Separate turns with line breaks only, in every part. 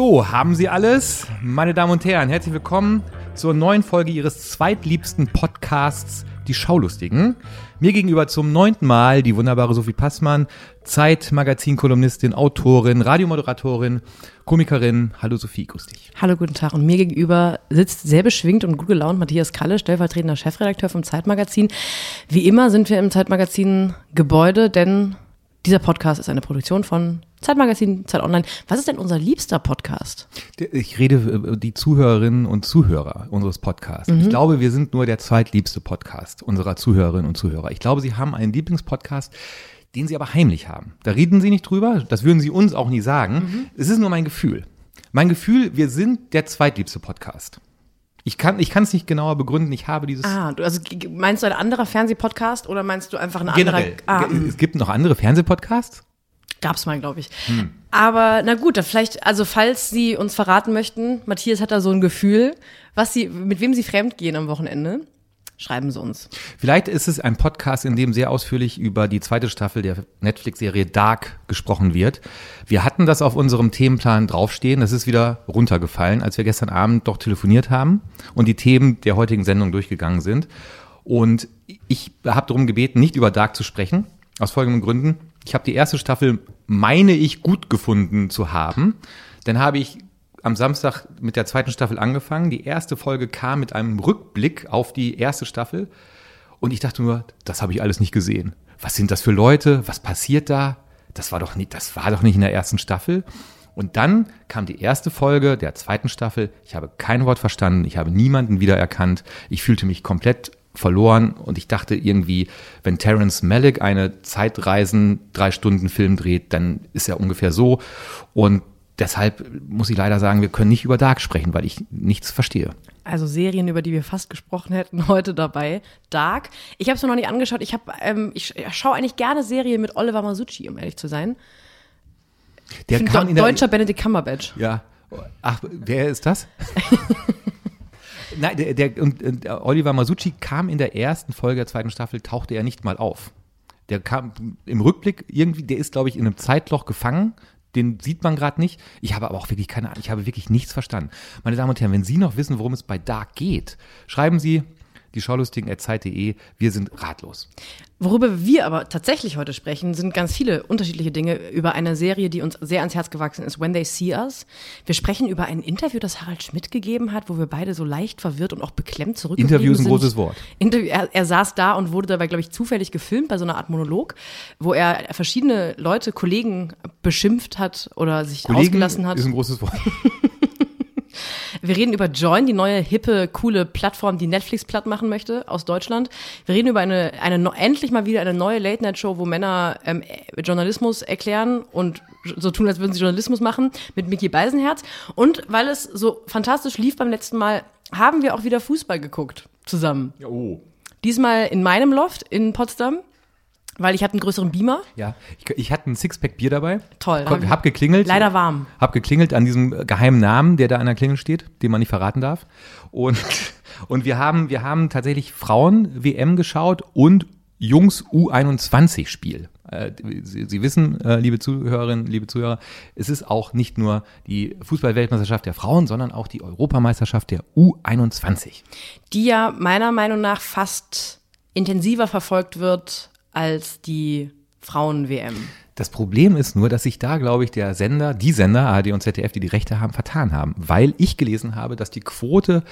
Hallo, haben Sie alles? Meine Damen und Herren, herzlich willkommen zur neuen Folge Ihres zweitliebsten Podcasts, Die Schaulustigen. Mir gegenüber zum neunten Mal die wunderbare Sophie Passmann, Zeitmagazin-Kolumnistin, Autorin, Radiomoderatorin, Komikerin. Hallo Sophie, grüß dich.
Hallo, guten Tag. Und mir gegenüber sitzt sehr beschwingt und gut gelaunt Matthias Kalle, stellvertretender Chefredakteur vom Zeitmagazin. Wie immer sind wir im Zeitmagazin-Gebäude, denn dieser Podcast ist eine Produktion von Zeitmagazin, Zeit Online. Was ist denn unser liebster Podcast?
Ich rede über die Zuhörerinnen und Zuhörer unseres Podcasts. Mhm. Ich glaube, wir sind nur der zweitliebste Podcast unserer Zuhörerinnen und Zuhörer. Ich glaube, sie haben einen Lieblingspodcast, den sie aber heimlich haben. Da reden sie nicht drüber, das würden sie uns auch nie sagen. Mhm. Es ist nur mein Gefühl. Mein Gefühl, wir sind der zweitliebste Podcast. Ich kann ich es nicht genauer begründen. Ich habe dieses.
Ah, du, also meinst du ein anderer Fernsehpodcast oder meinst du einfach ein
Generell,
anderer?
Ah, es gibt noch andere Fernsehpodcasts?
Gab's mal, glaube ich. Hm. Aber na gut, vielleicht, also falls Sie uns verraten möchten, Matthias hat da so ein Gefühl, was Sie, mit wem Sie fremdgehen am Wochenende schreiben Sie uns.
Vielleicht ist es ein Podcast, in dem sehr ausführlich über die zweite Staffel der Netflix-Serie Dark gesprochen wird. Wir hatten das auf unserem Themenplan draufstehen. Das ist wieder runtergefallen, als wir gestern Abend doch telefoniert haben und die Themen der heutigen Sendung durchgegangen sind. Und ich habe darum gebeten, nicht über Dark zu sprechen, aus folgenden Gründen. Ich habe die erste Staffel, meine ich, gut gefunden zu haben. Dann habe ich am Samstag mit der zweiten Staffel angefangen. Die erste Folge kam mit einem Rückblick auf die erste Staffel. Und ich dachte nur, das habe ich alles nicht gesehen. Was sind das für Leute? Was passiert da? Das war doch nicht, das war doch nicht in der ersten Staffel. Und dann kam die erste Folge der zweiten Staffel. Ich habe kein Wort verstanden. Ich habe niemanden wiedererkannt. Ich fühlte mich komplett verloren und ich dachte irgendwie, wenn Terence Malick eine Zeitreisen drei Stunden Film dreht, dann ist er ungefähr so und deshalb muss ich leider sagen, wir können nicht über Dark sprechen, weil ich nichts verstehe.
Also Serien, über die wir fast gesprochen hätten, heute dabei. Dark. Ich habe es mir noch nicht angeschaut. Ich, hab, ähm, ich schaue eigentlich gerne Serien mit Oliver Masucci, um ehrlich zu sein. Der kam in der, deutscher Benedict Cumberbatch.
Ja. Ach, wer ist das? Nein, der, der und, und Oliver Masucci kam in der ersten Folge der zweiten Staffel, tauchte er nicht mal auf. Der kam im Rückblick irgendwie, der ist, glaube ich, in einem Zeitloch gefangen den sieht man gerade nicht. Ich habe aber auch wirklich keine Ahnung. Ich habe wirklich nichts verstanden. Meine Damen und Herren, wenn Sie noch wissen, worum es bei Dark geht, schreiben Sie die Schaulustigen.zeit.de. Wir sind ratlos.
Worüber wir aber tatsächlich heute sprechen, sind ganz viele unterschiedliche Dinge über eine Serie, die uns sehr ans Herz gewachsen ist, When They See Us. Wir sprechen über ein Interview, das Harald Schmidt gegeben hat, wo wir beide so leicht verwirrt und auch beklemmt zurückgeblieben
Interview ist ein großes Wort.
Interview, er, er, saß da und wurde dabei, glaube ich, zufällig gefilmt bei so einer Art Monolog, wo er verschiedene Leute, Kollegen beschimpft hat oder sich Kollegen ausgelassen hat.
ist ein großes Wort.
Wir reden über Join, die neue, hippe, coole Plattform, die Netflix platt machen möchte aus Deutschland. Wir reden über eine, eine endlich mal wieder eine neue Late-Night-Show, wo Männer ähm, Journalismus erklären und so tun, als würden sie Journalismus machen, mit Mickey Beisenherz. Und weil es so fantastisch lief beim letzten Mal, haben wir auch wieder Fußball geguckt zusammen.
Oh.
Diesmal in meinem Loft in Potsdam. Weil ich hatte einen größeren Beamer.
Ja, ich, ich hatte ein Sixpack Bier dabei.
Toll.
Hab, hab geklingelt.
Leider warm.
Hab geklingelt an diesem geheimen Namen, der da an der Klingel steht, den man nicht verraten darf. Und, und wir haben, wir haben tatsächlich Frauen-WM geschaut und Jungs U21-Spiel. Äh, Sie, Sie, wissen, äh, liebe Zuhörerinnen, liebe Zuhörer, es ist auch nicht nur die Fußball-Weltmeisterschaft der Frauen, sondern auch die Europameisterschaft der U21.
Die ja meiner Meinung nach fast intensiver verfolgt wird als die Frauen-WM.
Das Problem ist nur, dass sich da, glaube ich, der Sender, die Sender, ARD und ZDF, die die Rechte haben, vertan haben. Weil ich gelesen habe, dass die Quote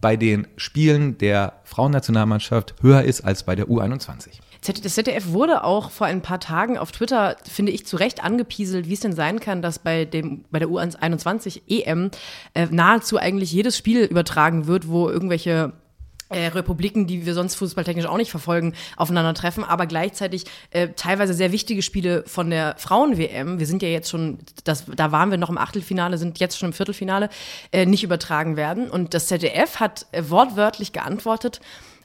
bei den Spielen der Frauennationalmannschaft höher ist als bei der U21.
Das ZDF wurde auch vor ein paar Tagen auf Twitter, finde ich, zu Recht angepieselt, wie es denn sein kann, dass bei, dem, bei der U21 EM äh, nahezu eigentlich jedes Spiel übertragen wird, wo irgendwelche äh, Republiken, die wir sonst fußballtechnisch auch nicht verfolgen, aufeinandertreffen, aber gleichzeitig äh, teilweise sehr wichtige Spiele von der Frauen-WM, wir sind ja jetzt schon, das, da waren wir noch im Achtelfinale, sind jetzt schon im Viertelfinale, äh, nicht übertragen werden. Und das ZDF hat äh, wortwörtlich geantwortet,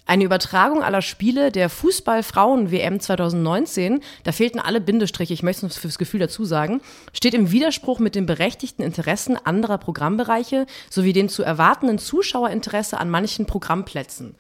eine Übertragung aller Spiele der Fußball-Frauen-WM 2019, da fehlten alle Bindestriche, ich möchte es fürs Gefühl dazu sagen, steht im Widerspruch mit den berechtigten Interessen anderer Programmbereiche sowie dem zu erwartenden Zuschauerinteresse an manchen Programmplätzen.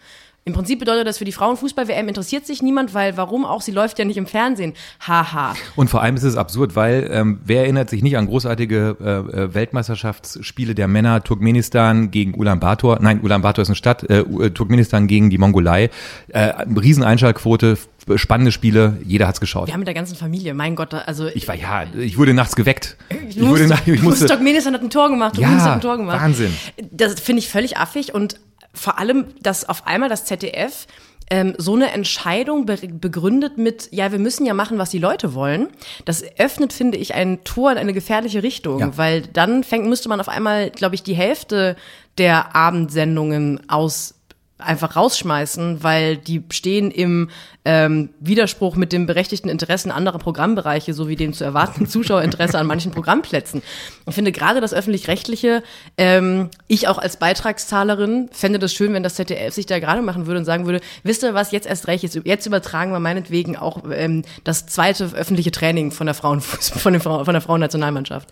Im Prinzip bedeutet das für die Frauenfußball-WM interessiert sich niemand, weil warum auch? Sie läuft ja nicht im Fernsehen. Haha.
Und vor allem ist es absurd, weil ähm, wer erinnert sich nicht an großartige äh, äh Weltmeisterschaftsspiele der Männer Turkmenistan gegen Ulaanbaatar? Nein, Ulaanbaatar ist eine Stadt. Äh, äh Turkmenistan gegen die Mongolei. Äh, Rieseneinschaltquote, spannende Spiele. Jeder hat's geschaut.
Wir haben mit der ganzen Familie. Mein Gott, also
ich war ja, ich wurde nachts geweckt.
Ich, ich wurde nach, ich musste. Turkmenistan hat ein Tor gemacht.
Ja, hat ein Tor gemacht. Wahnsinn.
Das finde ich völlig affig und vor allem, dass auf einmal das ZDF ähm, so eine Entscheidung be begründet mit, ja, wir müssen ja machen, was die Leute wollen, das öffnet, finde ich, ein Tor in eine gefährliche Richtung, ja. weil dann fängt, müsste man auf einmal, glaube ich, die Hälfte der Abendsendungen aus einfach rausschmeißen, weil die stehen im ähm, Widerspruch mit dem berechtigten Interessen anderer Programmbereiche sowie dem zu erwartenden Zuschauerinteresse an manchen Programmplätzen. Ich finde gerade das öffentlich-rechtliche, ähm, ich auch als Beitragszahlerin fände das schön, wenn das ZDF sich da gerade machen würde und sagen würde, wisst ihr was, jetzt erst recht, jetzt, jetzt übertragen wir meinetwegen auch ähm, das zweite öffentliche Training von der Frauen von, den Frau, von der Frauennationalmannschaft.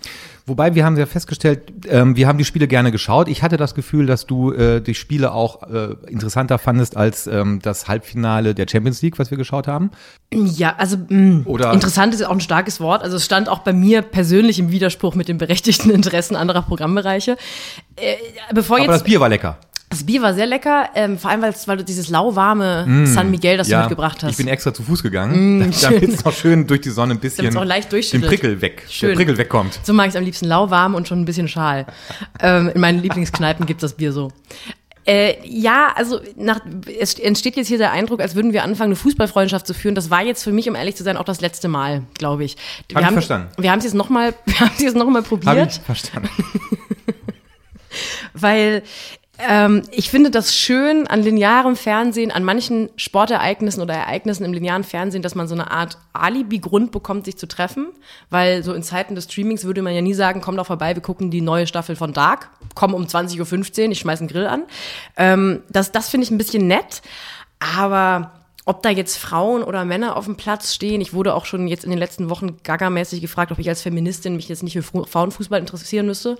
Wobei, wir haben ja festgestellt, ähm, wir haben die Spiele gerne geschaut. Ich hatte das Gefühl, dass du äh, die Spiele auch äh, interessanter fandest als ähm, das Halbfinale der Champions League, was wir geschaut haben.
Ja, also mh, mm, Oder interessant ist auch ein starkes Wort. Also es stand auch bei mir persönlich im Widerspruch mit den berechtigten Interessen anderer Programmbereiche. Äh, bevor
Aber
jetzt,
das Bier war lecker.
Das Bier war sehr lecker, ähm, vor allem weil, weil du dieses lauwarme mm, San Miguel, das ja, du mitgebracht hast.
Ich bin extra zu Fuß gegangen, mm, damit es noch schön durch die Sonne ein bisschen
auch leicht
den Prickel weg, schön. der Prickel wegkommt.
So mag ich es am liebsten lauwarm und schon ein bisschen schal. ähm, in meinen Lieblingskneipen gibt es das Bier so. Äh, ja, also nach, es entsteht jetzt hier der Eindruck, als würden wir anfangen, eine Fußballfreundschaft zu führen. Das war jetzt für mich, um ehrlich zu sein, auch das letzte Mal, glaube ich.
Wir Hab haben, ich verstanden.
Wir haben es jetzt nochmal, wir haben es jetzt noch mal probiert. Hab ich
verstanden.
Weil ähm, ich finde das schön an linearem Fernsehen, an manchen Sportereignissen oder Ereignissen im linearen Fernsehen, dass man so eine Art Alibi-Grund bekommt, sich zu treffen. Weil so in Zeiten des Streamings würde man ja nie sagen, komm doch vorbei, wir gucken die neue Staffel von Dark, komm um 20.15 Uhr, ich schmeiß einen Grill an. Ähm, das das finde ich ein bisschen nett, aber ob da jetzt Frauen oder Männer auf dem Platz stehen. Ich wurde auch schon jetzt in den letzten Wochen gagamäßig gefragt, ob ich als Feministin mich jetzt nicht für Frauenfußball interessieren müsste.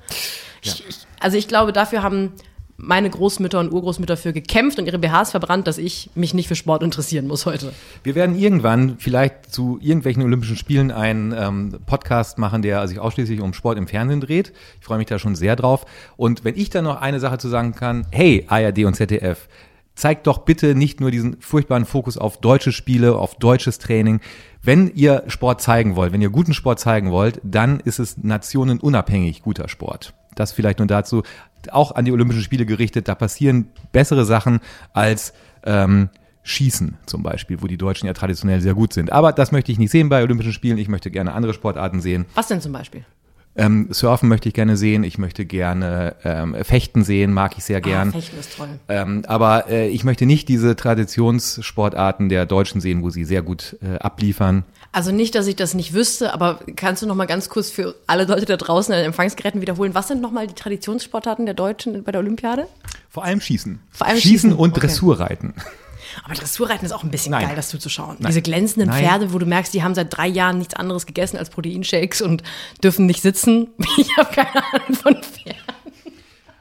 Ja. Ich, also ich glaube, dafür haben meine Großmütter und Urgroßmütter für gekämpft und ihre BHs verbrannt, dass ich mich nicht für Sport interessieren muss heute.
Wir werden irgendwann vielleicht zu irgendwelchen Olympischen Spielen einen ähm, Podcast machen, der sich ausschließlich um Sport im Fernsehen dreht. Ich freue mich da schon sehr drauf. Und wenn ich dann noch eine Sache zu sagen kann, hey, ARD und ZDF, zeigt doch bitte nicht nur diesen furchtbaren Fokus auf deutsche Spiele, auf deutsches Training. Wenn ihr Sport zeigen wollt, wenn ihr guten Sport zeigen wollt, dann ist es nationenunabhängig guter Sport. Das vielleicht nur dazu auch an die Olympischen Spiele gerichtet. Da passieren bessere Sachen als ähm, Schießen zum Beispiel, wo die Deutschen ja traditionell sehr gut sind. Aber das möchte ich nicht sehen bei Olympischen Spielen. Ich möchte gerne andere Sportarten sehen.
Was denn zum Beispiel?
Ähm, Surfen möchte ich gerne sehen, ich möchte gerne ähm, Fechten sehen, mag ich sehr ah, gern. Ah,
Fechten ist toll.
Ähm, aber äh, ich möchte nicht diese Traditionssportarten der Deutschen sehen, wo sie sehr gut äh, abliefern.
Also nicht, dass ich das nicht wüsste, aber kannst du noch mal ganz kurz für alle Leute da draußen an den Empfangsgeräten wiederholen, was sind noch mal die Traditionssportarten der Deutschen bei der Olympiade?
Vor allem Schießen. Vor allem Schießen, Schießen und okay. Dressurreiten.
Aber Dressurreiten ist auch ein bisschen
Nein.
geil, das zuzuschauen. Nein. Diese glänzenden Nein. Pferde, wo du merkst, die haben seit drei Jahren nichts anderes gegessen als Proteinshakes und dürfen nicht sitzen. Ich habe keine Ahnung von Pferden.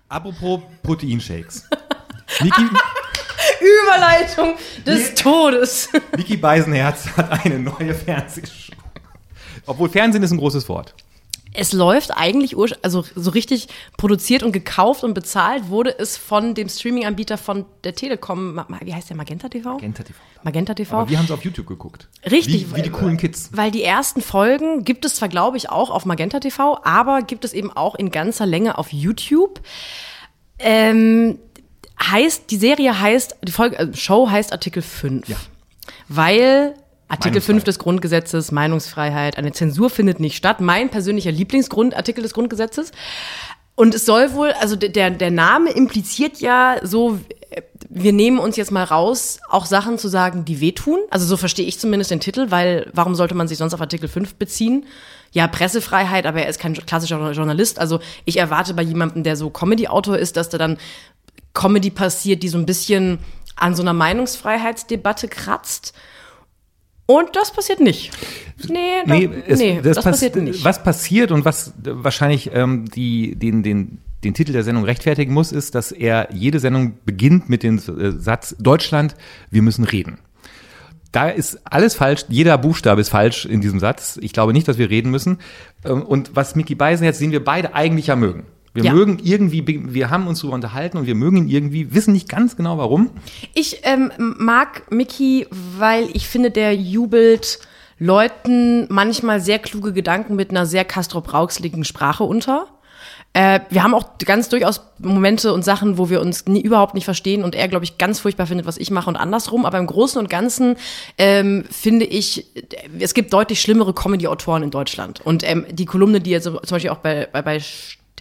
Apropos Proteinshakes. Niki,
Überleitung des. Todes.
Niki Beisenherz hat eine neue Fernsehshow. Obwohl Fernsehen ist ein großes Wort.
Es läuft eigentlich, also so richtig produziert und gekauft und bezahlt wurde es von dem Streaming-Anbieter von der Telekom. Wie heißt der? Magenta TV?
Magenta TV.
Magenta TV.
Aber wir haben es auf YouTube geguckt.
Richtig.
Wie, wie die coolen Kids.
Weil die ersten Folgen gibt es zwar, glaube ich, auch auf Magenta TV, aber gibt es eben auch in ganzer Länge auf YouTube. Ähm, heißt, die Serie heißt, die Folge, äh, Show heißt Artikel 5. Ja. Weil Artikel 5 des Grundgesetzes, Meinungsfreiheit, eine Zensur findet nicht statt. Mein persönlicher Lieblingsgrundartikel des Grundgesetzes. Und es soll wohl, also der, der Name impliziert ja so, wir nehmen uns jetzt mal raus, auch Sachen zu sagen, die wehtun. Also so verstehe ich zumindest den Titel, weil warum sollte man sich sonst auf Artikel 5 beziehen? Ja, Pressefreiheit, aber er ist kein klassischer Journalist. Also ich erwarte bei jemandem, der so Comedy-Autor ist, dass da dann Comedy passiert, die so ein bisschen an so einer Meinungsfreiheitsdebatte kratzt. Und das passiert nicht.
Nee, nee, es, nee das, das passiert nicht. Was passiert und was wahrscheinlich ähm, die, den, den den Titel der Sendung rechtfertigen muss, ist, dass er jede Sendung beginnt mit dem äh, Satz Deutschland, wir müssen reden. Da ist alles falsch, jeder Buchstabe ist falsch in diesem Satz. Ich glaube nicht, dass wir reden müssen. Ähm, und was Mickey Beisenherz sehen wir beide eigentlich ja mögen. Wir
Ja.
mögen irgendwie, wir haben uns darüber unterhalten und wir mögen ihn irgendwie, wissen nicht ganz genau warum.
Ich ähm, mag Mickey, weil ich finde, der jubelt Leuten manchmal sehr kluge Gedanken mit einer sehr Castro-Brauxeligen Sprache unter. Äh, wir haben auch ganz durchaus Momente und Sachen, wo wir uns nie, überhaupt nicht verstehen und er, glaube ich, ganz furchtbar findet, was ich mache und andersrum. Aber im Großen und Ganzen ähm, finde ich, es gibt deutlich schlimmere Comedy-Autoren in Deutschland. Und ähm, die Kolumne, die so, zum Beispiel auch bei, bei, bei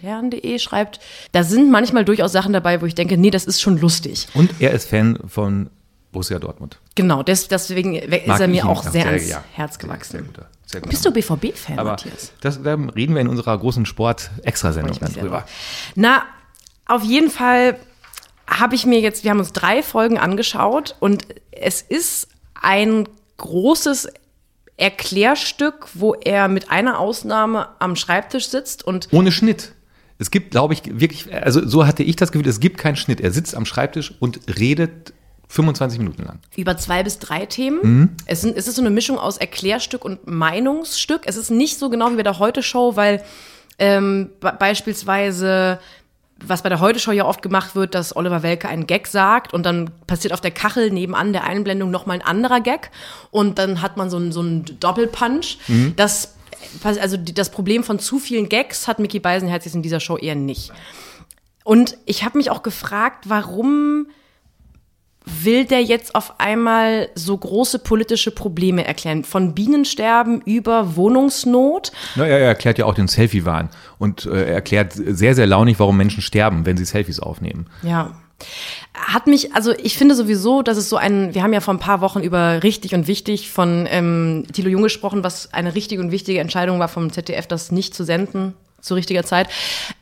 stern.de schreibt, da sind manchmal durchaus Sachen dabei, wo ich denke, nee, das ist schon lustig.
Und er ist Fan von Borussia Dortmund.
Genau, des, deswegen ist
Mag
er
ich
mir auch sehr ans
ja.
Herz
Sehr,
gewachsen.
sehr guter, sehr guter
Bist du. BVB-Fan,
Aber
Matthias?
das, da reden wir in unserer großen Sport-Extrasendung drüber.
Na, auf jeden Fall habe ich mir jetzt, wir haben uns drei Folgen angeschaut und es ist ein großes Erklärstück, wo er mit einer Ausnahme am Schreibtisch sitzt und
Ohne Schnitt. Es gibt, glaube ich, wirklich, also so hatte ich das Gefühl, es gibt keinen Schnitt. Er sitzt am Schreibtisch und redet 25 Minuten lang.
über zwei bis drei Themen.
Mhm.
Es, sind, es ist so eine Mischung aus Erklärstück und Meinungsstück. Es ist nicht so genau wie bei der Heute-Show, weil ähm, be- beispielsweise, was bei der Heute-Show ja oft gemacht wird, dass Oliver Welke einen Gag sagt und dann passiert auf der Kachel nebenan der Einblendung nochmal ein anderer Gag und dann hat man so einen, so einen Doppelpunch. Das, also das Problem von zu vielen Gags hat Mickey Beisenherz jetzt in dieser Show eher nicht. Und ich habe mich auch gefragt, warum will der jetzt auf einmal so große politische Probleme erklären? Von Bienensterben über Wohnungsnot.
Na, er erklärt ja auch den Selfie-Wahn und äh, er erklärt sehr, sehr launig, warum Menschen sterben, wenn sie Selfies aufnehmen.
Ja. Hat mich, also ich finde sowieso, dass es so ein, wir haben ja vor ein paar Wochen über richtig und wichtig von ähm, Thilo Jung gesprochen, was eine richtige und wichtige Entscheidung war vom ZDF, das nicht zu senden zu richtiger Zeit.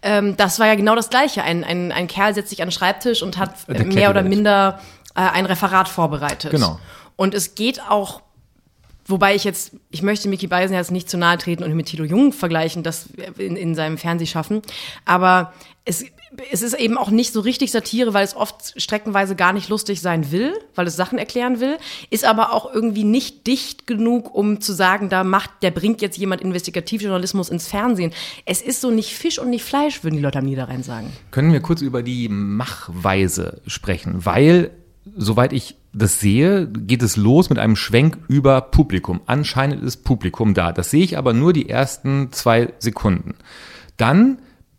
Ähm, das war ja genau das Gleiche. Ein, ein, ein Kerl setzt sich an den Schreibtisch und hat äh, mehr oder minder äh, ein Referat vorbereitet.
Genau.
Und es geht auch Wobei ich jetzt, ich möchte Mickey Beisenherz nicht zu nahe treten und mit Tilo Jung vergleichen, das in, in seinem Fernsehschaffen. Aber es, es ist eben auch nicht so richtig Satire, weil es oft streckenweise gar nicht lustig sein will, weil es Sachen erklären will, ist aber auch irgendwie nicht dicht genug, um zu sagen, da macht, der bringt jetzt jemand Investigativjournalismus ins Fernsehen. Es ist so nicht Fisch und nicht Fleisch, würden die Leute am Niederrhein sagen.
Können wir kurz über die Machweise sprechen? Weil, soweit ich das sehe, geht es los mit einem Schwenk über Publikum. Anscheinend ist Publikum da. Das sehe ich aber nur die ersten zwei Sekunden. Dann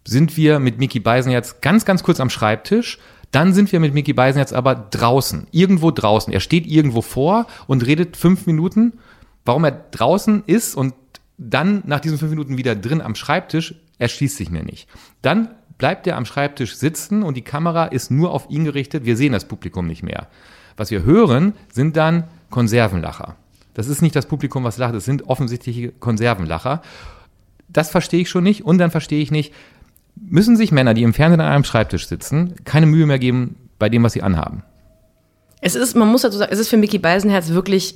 sind wir mit Mickey Beisenherz ganz, ganz kurz am Schreibtisch. Dann sind wir mit Mickey Beisenherz aber draußen, irgendwo draußen. Er steht irgendwo vor und redet fünf Minuten. Warum er draußen ist und dann nach diesen fünf Minuten wieder drin am Schreibtisch, erschließt sich mir nicht. Dann bleibt er am Schreibtisch sitzen und die Kamera ist nur auf ihn gerichtet. Wir sehen das Publikum nicht mehr. Was wir hören, sind dann Konservenlacher. Das ist nicht das Publikum, was lacht, es sind offensichtliche Konservenlacher. Das verstehe ich schon nicht. Und dann verstehe ich nicht, müssen sich Männer, die im Fernsehen an einem Schreibtisch sitzen, keine Mühe mehr geben bei dem, was sie anhaben.
Es ist, man muss dazu sagen, es ist für Mickey Beisenherz wirklich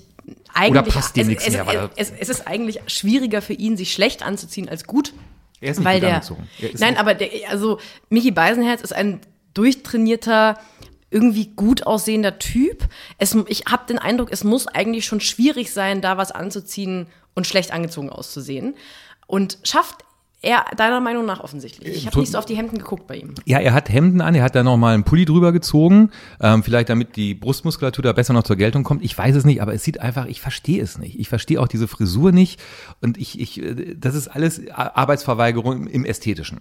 eigentlich.
passt dem
es,
nichts
es,
mehr, weil er-
es, es ist eigentlich schwieriger für ihn, sich schlecht anzuziehen als gut.
Er ist nicht
weil
gut
der,
angezogen.
Nein, aber der, also Mickey Beisenherz ist ein durchtrainierter, irgendwie gut aussehender Typ. Es, ich habe den Eindruck, es muss eigentlich schon schwierig sein, da was anzuziehen und schlecht angezogen auszusehen. Und schafft er deiner Meinung nach offensichtlich. Ich habe nicht so auf die Hemden geguckt bei ihm.
Ja, er hat Hemden an, er hat da nochmal einen Pulli drüber gezogen, ähm, vielleicht damit die Brustmuskulatur da besser noch zur Geltung kommt. Ich weiß es nicht, aber es sieht einfach, ich verstehe es nicht. Ich verstehe auch diese Frisur nicht und ich, ich, äh, das ist alles Arbeitsverweigerung im Ästhetischen.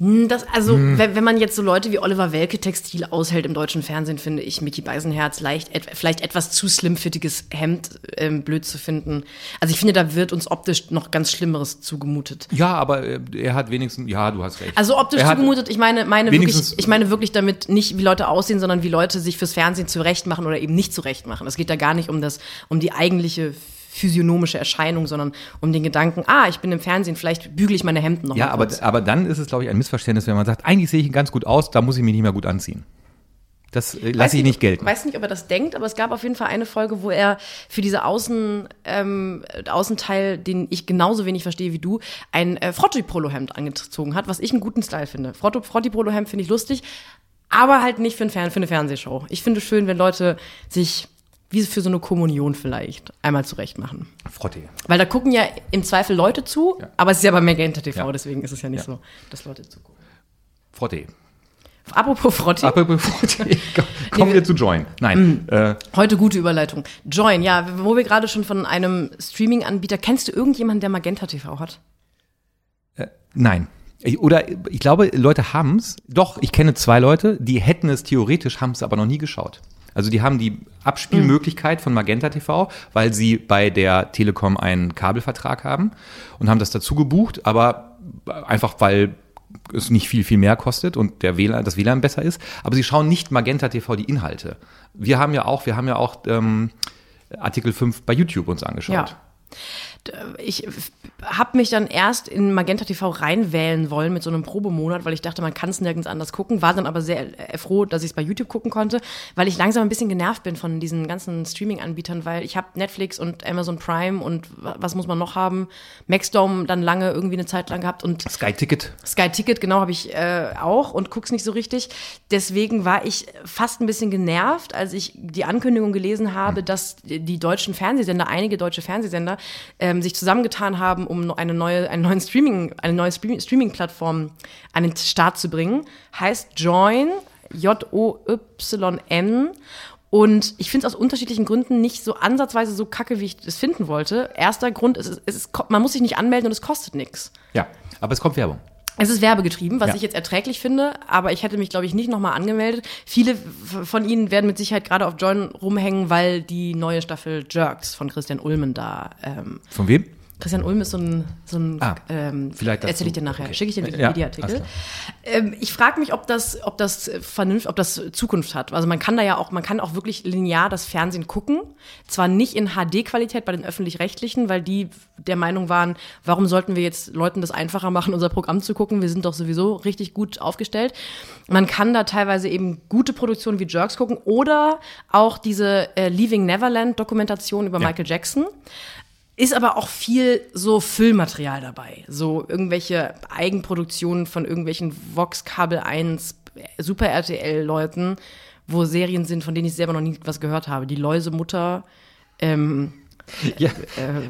Das, also,
Hm.
wenn, wenn man jetzt so Leute wie Oliver Welke Textil aushält im deutschen Fernsehen, finde ich Mickey Beisenherz leicht, et, vielleicht etwas zu slimfittiges Hemd ähm, blöd zu finden. Also ich finde, da wird uns optisch noch ganz Schlimmeres zugemutet.
Ja, aber äh, er hat wenigstens, ja, du hast recht.
Also optisch
Er
zugemutet, ich meine, meine wirklich, ich meine wirklich damit nicht, wie Leute aussehen, sondern wie Leute sich fürs Fernsehen zurechtmachen oder eben nicht zurechtmachen. Es geht da gar nicht um das, um die eigentliche physiognomische Erscheinung, sondern um den Gedanken, ah, ich bin im Fernsehen, vielleicht bügele ich meine Hemden noch
Ja, aber,
kurz.
aber dann ist es, glaube ich, ein Missverständnis, wenn man sagt, eigentlich sehe ich ganz gut aus, da muss ich mich nicht mehr gut anziehen. Das äh, lasse ich nicht gelten.
Ich weiß nicht, ob er das denkt, aber es gab auf jeden Fall eine Folge, wo er für diese Außen, ähm, Außenteil, den ich genauso wenig verstehe wie du, ein äh, Frotti-Polo-Hemd angezogen hat, was ich einen guten Style finde. Frotti-Polo-Hemd finde ich lustig, aber halt nicht für, ein Fern für eine Fernsehshow. Ich finde es schön, wenn Leute sich wie für so eine Kommunion vielleicht einmal zurecht machen.
Frotte.
Weil da gucken ja im Zweifel Leute zu,
Ja.
aber es ist ja bei Magenta TV,
Ja.
deswegen ist es ja nicht
Ja.
so, dass Leute zugucken.
Frotte.
Apropos Frotti,
Aber Frotte. Kommen wir zu Join. Nein. Äh,
heute gute Überleitung. Join, ja, wo wir gerade schon von einem Streaming-Anbieter, kennst du irgendjemanden, der Magenta TV hat?
nein. Ich, oder ich glaube, Leute haben es. Doch, ich kenne zwei Leute, die hätten es theoretisch, haben es aber noch nie geschaut. Also die haben die Abspielmöglichkeit von Magenta TV, weil sie bei der Telekom einen Kabelvertrag haben und haben das dazu gebucht, aber einfach weil es nicht viel, viel mehr kostet und der WLAN, das WLAN besser ist. Aber sie schauen nicht Magenta TV die Inhalte. Wir haben ja auch, wir haben ja auch ähm, Artikel 5 bei YouTube uns angeschaut.
Ja. Ich habe mich dann erst in Magenta TV reinwählen wollen mit so einem Probemonat, weil ich dachte, man kann es nirgends anders gucken. War dann aber sehr äh, froh, dass ich es bei YouTube gucken konnte, weil ich langsam ein bisschen genervt bin von diesen ganzen Streaming-Anbietern, weil ich habe Netflix und Amazon Prime und wa- was muss man noch haben? Maxdome dann lange irgendwie eine Zeit lang gehabt und
Sky Ticket.
Sky Ticket, genau, habe ich äh, auch und guck's nicht so richtig. Deswegen war ich fast ein bisschen genervt, als ich die Ankündigung gelesen habe, dass die deutschen Fernsehsender, einige deutsche Fernsehsender, ähm, sich zusammengetan haben, um eine neue, einen neuen Streaming, eine neue Streaming- Streaming-Plattform an den Start zu bringen. Heißt Join, J-O-Y-N. Und ich finde es aus unterschiedlichen Gründen nicht so ansatzweise so kacke, wie ich es finden wollte. Erster Grund ist, es ist, man muss sich nicht anmelden und es kostet nichts.
Ja, aber es kommt Werbung.
Es ist werbegetrieben, was
Ja.
ich jetzt erträglich finde, aber ich hätte mich, glaube ich, nicht nochmal angemeldet. Viele von Ihnen werden mit Sicherheit gerade auf Join rumhängen, weil die neue Staffel Jerks von Christian Ulmen da. Ähm,
Von wem?
Christian Ulm ist so ein, so ein
Ah,
ähm,
vielleicht
erzähle ich dir nachher.
Okay.
Schicke ich dir den
Ja,
Wikipedia-Artikel. Ähm, ich frage mich, ob das, ob das vernünftig, ob das Zukunft hat. Also man kann da ja auch, man kann auch wirklich linear das Fernsehen gucken. Zwar nicht in HD-Qualität bei den öffentlich-rechtlichen, weil die der Meinung waren, warum sollten wir jetzt Leuten das einfacher machen, unser Programm zu gucken? Wir sind doch sowieso richtig gut aufgestellt. Man kann da teilweise eben gute Produktionen wie Jerks gucken oder auch diese äh, Leaving Neverland Dokumentation über
Ja.
Michael Jackson. Ist aber auch viel so Füllmaterial dabei. So irgendwelche Eigenproduktionen von irgendwelchen Vox Kabel 1 Super RTL Leuten, wo Serien sind, von denen ich selber noch nie was gehört habe. Die Läusemutter, ähm,
Ja,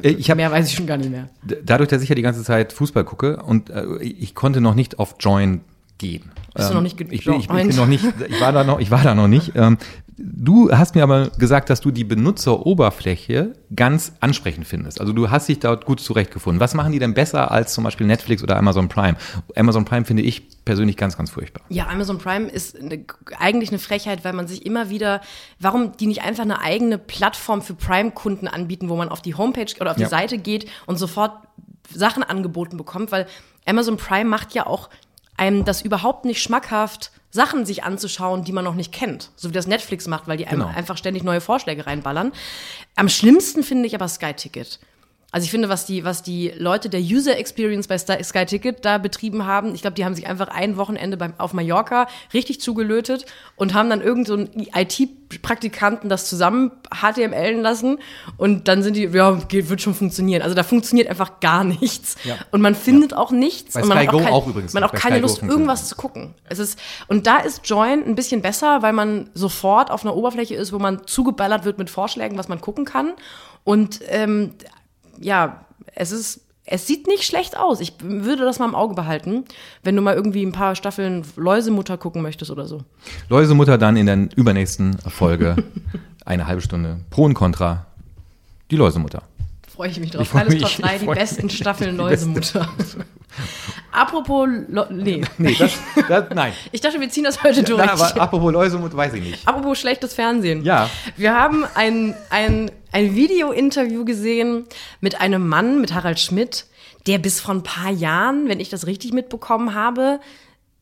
äh, ich habe
mehr weiß ich schon gar nicht mehr.
Dadurch, dass ich ja die ganze Zeit Fußball gucke und äh, ich konnte noch nicht auf Join gehen.
Bist du noch nicht ge-
ich bin, ich, bin- ich bin noch nicht, ich war da noch, ich war da noch nicht. Ähm, du hast mir aber gesagt, dass du die Benutzeroberfläche ganz ansprechend findest. Also du hast dich dort gut zurechtgefunden. Was machen die denn besser als zum Beispiel Netflix oder Amazon Prime? Amazon Prime finde ich persönlich ganz, ganz furchtbar.
Ja, Amazon Prime ist eine, eigentlich eine Frechheit, weil man sich immer wieder, warum die nicht einfach eine eigene Plattform für Prime-Kunden anbieten, wo man auf die Homepage oder auf
Ja.
die Seite geht und sofort Sachen angeboten bekommt, weil Amazon Prime macht ja auch einem das überhaupt nicht schmackhaft, Sachen sich anzuschauen, die man noch nicht kennt. So wie das Netflix macht, weil die
Genau.
einfach ständig neue Vorschläge reinballern. Am schlimmsten finde ich aber Sky Ticket. Also ich finde, was die, was die Leute der User Experience bei Sky Ticket da betrieben haben, ich glaube, die haben sich einfach ein Wochenende beim, auf Mallorca richtig zugelötet und haben dann irgend so einen IT-Praktikanten das zusammen HTMLen lassen und dann sind die, ja, geht, wird schon funktionieren. Also da funktioniert einfach gar nichts.
Ja.
Und man findet auch nichts.
Bei
und man
Sky
hat
Go
kein,
auch übrigens
Man hat auch keine
Sky
Lust, irgendwas zu gucken. Es ist, und da ist Join ein bisschen besser, weil man sofort auf einer Oberfläche ist, wo man zugeballert wird mit Vorschlägen, was man gucken kann. Und ähm, ja, es ist, es sieht nicht schlecht aus. Ich würde das mal im Auge behalten, wenn du mal irgendwie ein paar Staffeln Läusemutter gucken möchtest oder so.
Läusemutter dann in der übernächsten Folge eine halbe Stunde Pro und Contra. Die Läusemutter.
Freue ich mich drauf.
Ich
Alles Top 3,
ich
die besten
mich.
Staffeln Läusemutter. Apropos, Lo nee.
Nee, das, das nein.
Ich dachte, wir ziehen das heute durch.
Na, aber apropos Läusemutter, weiß ich nicht.
Apropos schlechtes Fernsehen.
Ja.
Wir haben ein, ein, ein Video-Interview gesehen mit einem Mann, mit Harald Schmidt, der bis vor ein paar Jahren, wenn ich das richtig mitbekommen habe,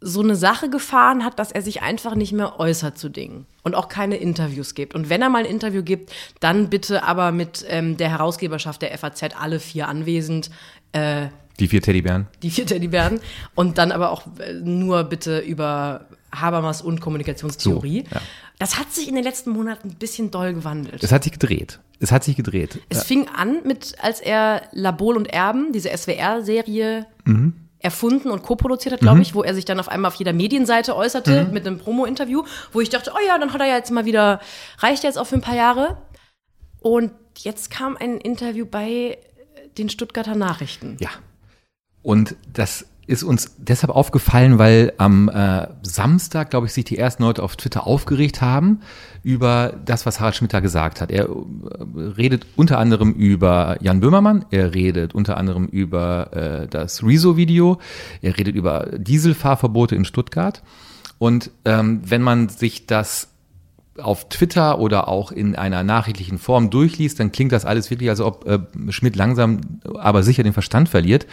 so eine Sache gefahren hat, dass er sich einfach nicht mehr äußert zu Dingen und auch keine Interviews gibt. Und wenn er mal ein Interview gibt, dann bitte aber mit ähm, der Herausgeberschaft der FAZ, alle vier anwesend, äh,
Die vier Teddybären.
die vier Teddybären und dann aber auch äh, nur bitte über Habermas und Kommunikationstheorie.
So, ja.
Das hat sich in den letzten Monaten ein bisschen doll gewandelt.
Es hat sich gedreht. Es hat sich gedreht.
Es fing an mit, als er Labol und Erben, diese SWR-Serie, mhm. Erfunden und co-produziert hat, glaube mhm. ich, wo er sich dann auf einmal auf jeder Medienseite äußerte mhm. mit einem Promo-Interview, wo ich dachte, oh ja, dann hat er ja jetzt mal wieder, reicht jetzt auch für ein paar Jahre. Und jetzt kam ein Interview bei den Stuttgarter Nachrichten.
Ja. Und das ist uns deshalb aufgefallen, weil am äh, Samstag, glaube ich, sich die ersten Leute auf Twitter aufgeregt haben über das, was Harald Schmidt da gesagt hat. Er äh, redet unter anderem über Jan Böhmermann, er redet unter anderem über äh, das Rezo-Video, er redet über Dieselfahrverbote in Stuttgart. Und ähm, wenn man sich das auf Twitter oder auch in einer nachrichtlichen Form durchliest, dann klingt das alles wirklich, als ob äh, Schmidt langsam aber sicher den Verstand verliert.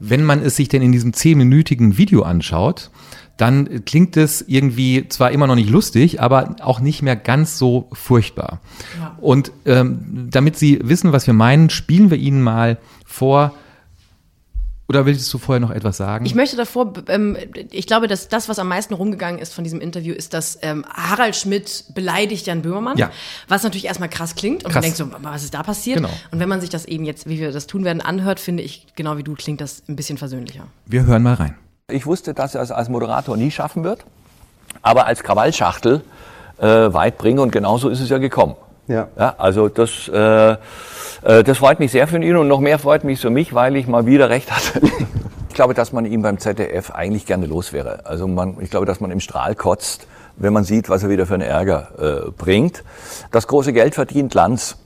Wenn man es sich denn in diesem zehnminütigen Video anschaut, dann klingt es irgendwie zwar immer noch nicht lustig, aber auch nicht mehr ganz so furchtbar. Ja. Und ähm, damit Sie wissen, was wir meinen, spielen wir Ihnen mal vor, oder willst du vorher noch etwas sagen?
Ich möchte davor, ähm, ich glaube, dass das, was am meisten rumgegangen ist von diesem Interview, ist, dass ähm, Harald Schmidt beleidigt Jan Böhmermann. Ja. Was natürlich erstmal krass klingt und krass. man denkt so, was ist da passiert? Genau. Und wenn man sich das eben jetzt, wie wir das tun werden, anhört, finde ich, genau wie du, klingt das ein bisschen versöhnlicher.
Wir hören mal rein.
Ich wusste, dass er es als Moderator nie schaffen wird, aber als Krawallschachtel äh, weit bringen und genauso ist es ja gekommen. Ja. ja also das, äh, das freut mich sehr für ihn und noch mehr freut mich für mich, weil ich mal wieder recht hatte. ich glaube, dass man ihm beim ZDF eigentlich gerne los wäre. Also man, ich glaube, dass man im Strahl kotzt, wenn man sieht, was er wieder für einen Ärger äh, bringt. Das große Geld verdient Lanz.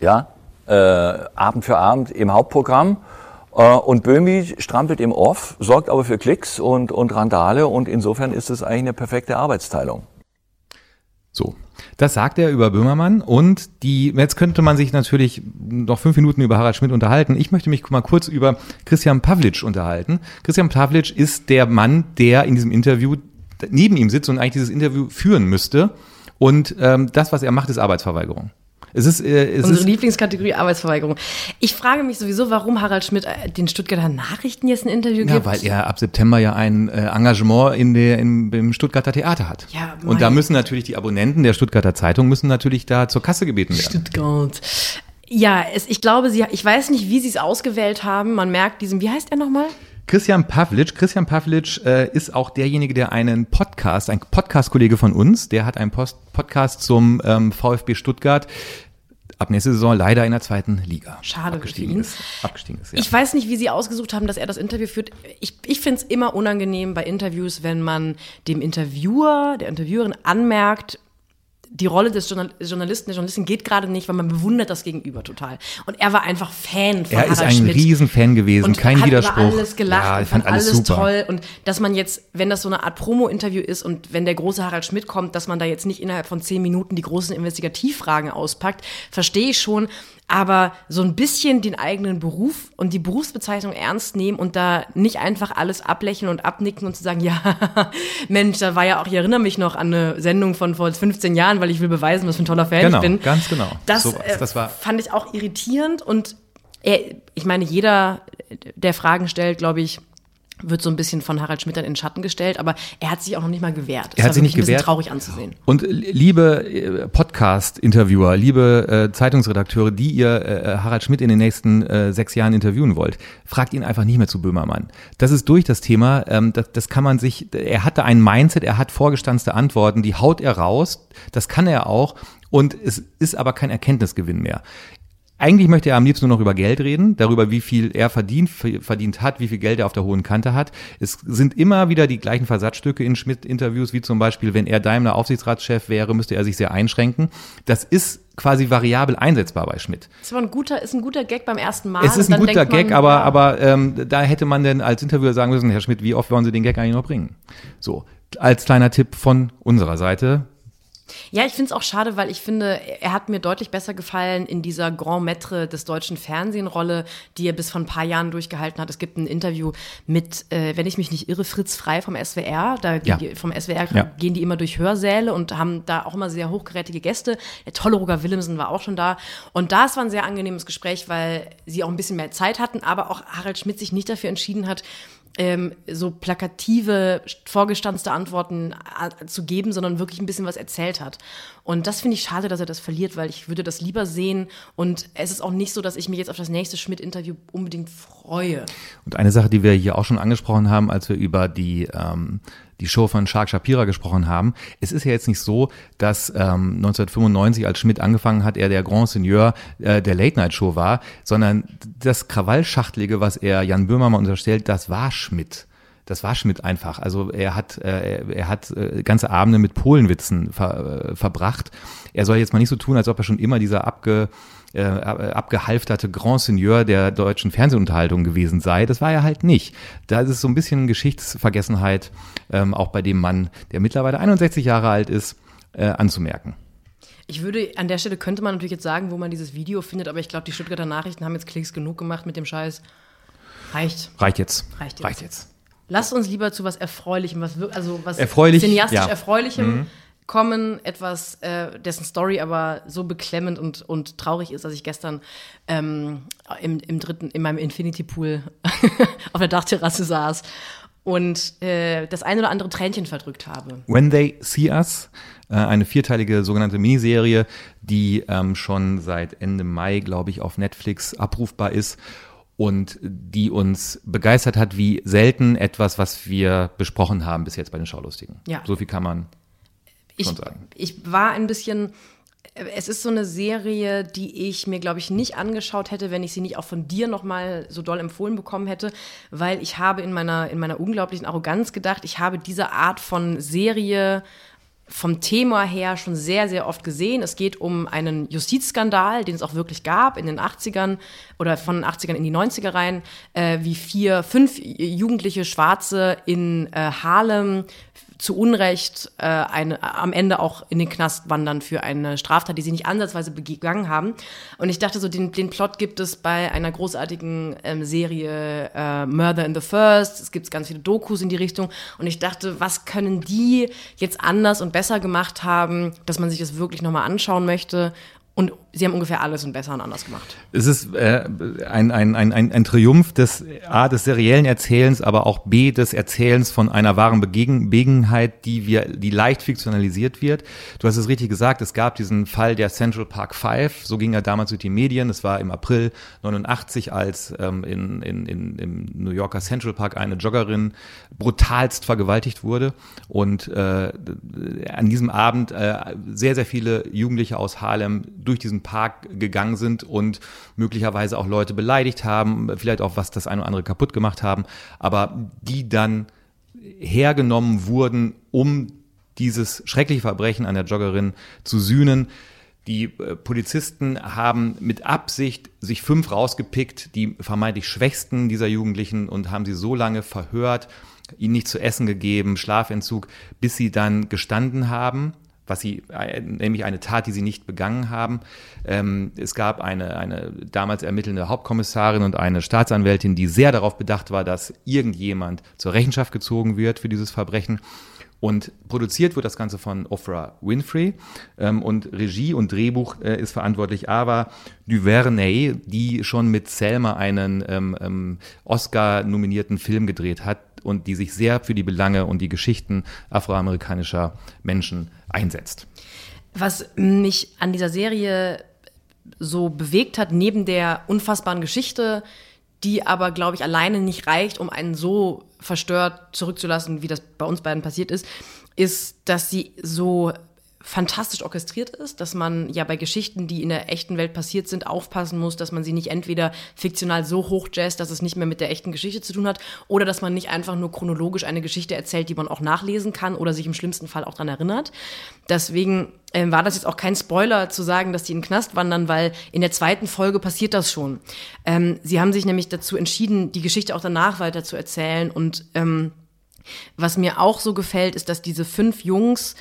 Ja, äh, Abend für Abend im Hauptprogramm. Äh, und Böhmi strampelt im Off, sorgt aber für Klicks und, und Randale und insofern ist es eigentlich eine perfekte Arbeitsteilung.
So, das sagt er über Böhmermann und die, jetzt könnte man sich natürlich noch fünf Minuten über Harald Schmidt unterhalten. Ich möchte mich mal kurz über Christian Pavlic unterhalten. Christian Pavlic ist der Mann, der in diesem Interview neben ihm sitzt und eigentlich dieses Interview führen müsste. Und ähm, das, was er macht, ist Arbeitsverweigerung. Es ist, äh, es
Unsere
ist
Lieblingskategorie Arbeitsverweigerung. Ich frage mich sowieso, warum Harald Schmidt äh, den Stuttgarter Nachrichten jetzt ein Interview gibt.
Ja, weil er ab September ja ein äh, Engagement in der, im, im Stuttgarter Theater hat. Ja, Und da müssen natürlich die Abonnenten der Stuttgarter Zeitung müssen natürlich da zur Kasse gebeten werden.
Stuttgart. Ja, es, ich glaube, sie, ich weiß nicht, wie sie es ausgewählt haben. Man merkt diesem, wie heißt er nochmal?
Christian Pavlic. Christian Pavlic äh, ist auch derjenige, der einen Podcast, ein Podcast-Kollege von uns, der hat einen Post Podcast zum ähm, VfB Stuttgart ab nächste Saison leider in der zweiten Liga.
Schade abgestiegen. Ist, abgestiegen ist, ja. Ich weiß nicht, wie Sie ausgesucht haben, dass er das Interview führt. Ich, ich finde es immer unangenehm bei Interviews, wenn man dem Interviewer, der Interviewerin anmerkt, die Rolle des Journalisten, der Journalistin geht gerade nicht, weil man bewundert das Gegenüber total. Und er war einfach Fan von
Er ist ein Schmidt Riesenfan gewesen, und kein
hat
Widerspruch.
Über alles gelacht ja, ich fand, alles, alles toll. Und dass man jetzt, wenn das so eine Art Promo-Interview ist und wenn der große Harald Schmidt kommt, dass man da jetzt nicht innerhalb von zehn Minuten die großen Investigativfragen auspackt, verstehe ich schon aber so ein bisschen den eigenen Beruf und die Berufsbezeichnung ernst nehmen und da nicht einfach alles ablächeln und abnicken und zu sagen, ja, Mensch, da war ja auch, ich erinnere mich noch an eine Sendung von vor 15 Jahren, weil ich will beweisen, was für ein toller Fan
genau,
ich bin.
Ganz genau.
Das, so was, das war fand ich auch irritierend und er, ich meine, jeder, der Fragen stellt, glaube ich, wird so ein bisschen von Harald Schmidt dann in den Schatten gestellt, aber er hat sich auch noch nicht mal gewehrt.
Das er hat sich nicht gewehrt.
traurig anzusehen.
Und liebe äh, Podcast-Interviewer, liebe äh, Zeitungsredakteure, die ihr äh, Harald Schmidt in den nächsten äh, sechs Jahren interviewen wollt, fragt ihn einfach nicht mehr zu Böhmermann. Das ist durch das Thema. Ähm, das, das kann man sich. Er hatte ein Mindset, er hat vorgestanzte Antworten, die haut er raus. Das kann er auch. Und es ist aber kein Erkenntnisgewinn mehr. Eigentlich möchte er am liebsten nur noch über Geld reden, darüber, wie viel er verdient, verdient hat, wie viel Geld er auf der hohen Kante hat. Es sind immer wieder die gleichen Versatzstücke in Schmidt-Interviews, wie zum Beispiel, wenn er Daimler Aufsichtsratschef wäre, müsste er sich sehr einschränken. Das ist quasi variabel einsetzbar bei Schmidt.
Das war ein guter, ist ein guter Gag beim ersten Mal.
Es ist ein guter Gag, man, aber, aber ähm, da hätte man denn als Interviewer sagen müssen, Herr Schmidt, wie oft wollen Sie den Gag eigentlich noch bringen? So, als kleiner Tipp von unserer Seite,
ja, ich finde es auch schade, weil ich finde, er hat mir deutlich besser gefallen in dieser Grand Maître des deutschen Fernsehen-Rolle, die er bis vor ein paar Jahren durchgehalten hat. Es gibt ein Interview mit, äh, wenn ich mich nicht irre, Fritz Frei vom SWR. Da ja. die, vom SWR ja. gehen die immer durch Hörsäle und haben da auch immer sehr hochgerätige Gäste. Der tolle Roger Willemsen war auch schon da. Und das war ein sehr angenehmes Gespräch, weil sie auch ein bisschen mehr Zeit hatten, aber auch Harald Schmidt sich nicht dafür entschieden hat, ähm, so plakative, vorgestanzte Antworten äh, zu geben, sondern wirklich ein bisschen was erzählt hat. Und das finde ich schade, dass er das verliert, weil ich würde das lieber sehen. Und es ist auch nicht so, dass ich mich jetzt auf das nächste Schmidt-Interview unbedingt freue.
Und eine Sache, die wir hier auch schon angesprochen haben, als wir über die ähm, die Show von Shark Shapira gesprochen haben. Es ist ja jetzt nicht so, dass ähm, 1995, als Schmidt angefangen hat, er der Grand Seigneur äh, der Late Night Show war, sondern das Krawallschachtelige, was er Jan Böhmermann unterstellt, das war Schmidt das war Schmidt einfach. Also er hat, äh, er hat äh, ganze Abende mit Polenwitzen ver, äh, verbracht. Er soll jetzt mal nicht so tun, als ob er schon immer dieser abge, äh, abgehalfterte Grand Seigneur der deutschen Fernsehunterhaltung gewesen sei. Das war er halt nicht. Da ist es so ein bisschen Geschichtsvergessenheit, ähm, auch bei dem Mann, der mittlerweile 61 Jahre alt ist, äh, anzumerken.
Ich würde, an der Stelle könnte man natürlich jetzt sagen, wo man dieses Video findet, aber ich glaube, die Stuttgarter Nachrichten haben jetzt Klicks genug gemacht mit dem Scheiß. Reicht.
Reicht jetzt.
Reicht
jetzt. Reicht jetzt.
Lass uns lieber zu was Erfreulichem, was, also was
Erfreulich,
cineastisch
ja.
Erfreulichem mhm. kommen, etwas, äh, dessen Story aber so beklemmend und, und traurig ist, dass ich gestern ähm, im, im dritten, in meinem Infinity Pool auf der Dachterrasse saß und äh, das ein oder andere Tränchen verdrückt habe.
When They See Us, äh, eine vierteilige sogenannte Miniserie, die ähm, schon seit Ende Mai, glaube ich, auf Netflix abrufbar ist und die uns begeistert hat, wie selten etwas, was wir besprochen haben bis jetzt bei den Schaulustigen. Ja. So viel kann man
ich,
schon sagen.
Ich war ein bisschen, es ist so eine Serie, die ich mir, glaube ich, nicht angeschaut hätte, wenn ich sie nicht auch von dir nochmal so doll empfohlen bekommen hätte, weil ich habe in meiner, in meiner unglaublichen Arroganz gedacht, ich habe diese Art von Serie vom Thema her schon sehr, sehr oft gesehen. Es geht um einen Justizskandal, den es auch wirklich gab in den 80ern oder von den 80ern in die 90er rein, äh, wie vier, fünf jugendliche Schwarze in äh, Harlem zu Unrecht äh, eine, am Ende auch in den Knast wandern für eine Straftat, die sie nicht ansatzweise begangen haben. Und ich dachte so, den, den Plot gibt es bei einer großartigen ähm, Serie äh, Murder in the First. Es gibt ganz viele Dokus in die Richtung. Und ich dachte, was können die jetzt anders und besser gemacht haben, dass man sich das wirklich nochmal anschauen möchte? Und sie haben ungefähr alles und besser und anders gemacht.
Es ist äh, ein, ein, ein, ein, ein Triumph des A, des seriellen Erzählens, aber auch B, des Erzählens von einer wahren Begebenheit, die wir, die leicht fiktionalisiert wird. Du hast es richtig gesagt, es gab diesen Fall der Central Park Five, so ging er damals durch die Medien. Es war im April 89, als ähm, in, in, in, im New Yorker Central Park eine Joggerin brutalst vergewaltigt wurde. Und äh, an diesem Abend äh, sehr, sehr viele Jugendliche aus Harlem durch diesen Park gegangen sind und möglicherweise auch Leute beleidigt haben, vielleicht auch was das eine oder andere kaputt gemacht haben, aber die dann hergenommen wurden, um dieses schreckliche Verbrechen an der Joggerin zu sühnen. Die äh, Polizisten haben mit Absicht sich fünf rausgepickt, die vermeintlich schwächsten dieser Jugendlichen und haben sie so lange verhört, ihnen nicht zu essen gegeben, Schlafentzug, bis sie dann gestanden haben was sie, äh, nämlich eine Tat, die sie nicht begangen haben. Ähm, es gab eine, eine damals ermittelnde Hauptkommissarin und eine Staatsanwältin, die sehr darauf bedacht war, dass irgendjemand zur Rechenschaft gezogen wird für dieses Verbrechen. Und produziert wird das Ganze von Oprah Winfrey ähm, und Regie und Drehbuch äh, ist verantwortlich Ava DuVernay, die schon mit Selma einen ähm, ähm, Oscar-nominierten Film gedreht hat und die sich sehr für die Belange und die Geschichten afroamerikanischer Menschen einsetzt.
Was mich an dieser Serie so bewegt hat, neben der unfassbaren Geschichte, die aber, glaube ich, alleine nicht reicht, um einen so verstört zurückzulassen, wie das bei uns beiden passiert ist, ist, dass sie so fantastisch orchestriert ist, dass man ja bei Geschichten, die in der echten Welt passiert sind, aufpassen muss, dass man sie nicht entweder fiktional so hoch jazzt, dass es nicht mehr mit der echten Geschichte zu tun hat, oder dass man nicht einfach nur chronologisch eine Geschichte erzählt, die man auch nachlesen kann oder sich im schlimmsten Fall auch daran erinnert. Deswegen äh, war das jetzt auch kein Spoiler zu sagen, dass die in den Knast wandern, weil in der zweiten Folge passiert das schon. Ähm, sie haben sich nämlich dazu entschieden, die Geschichte auch danach weiter zu erzählen und ähm, was mir auch so gefällt, ist, dass diese fünf Jungs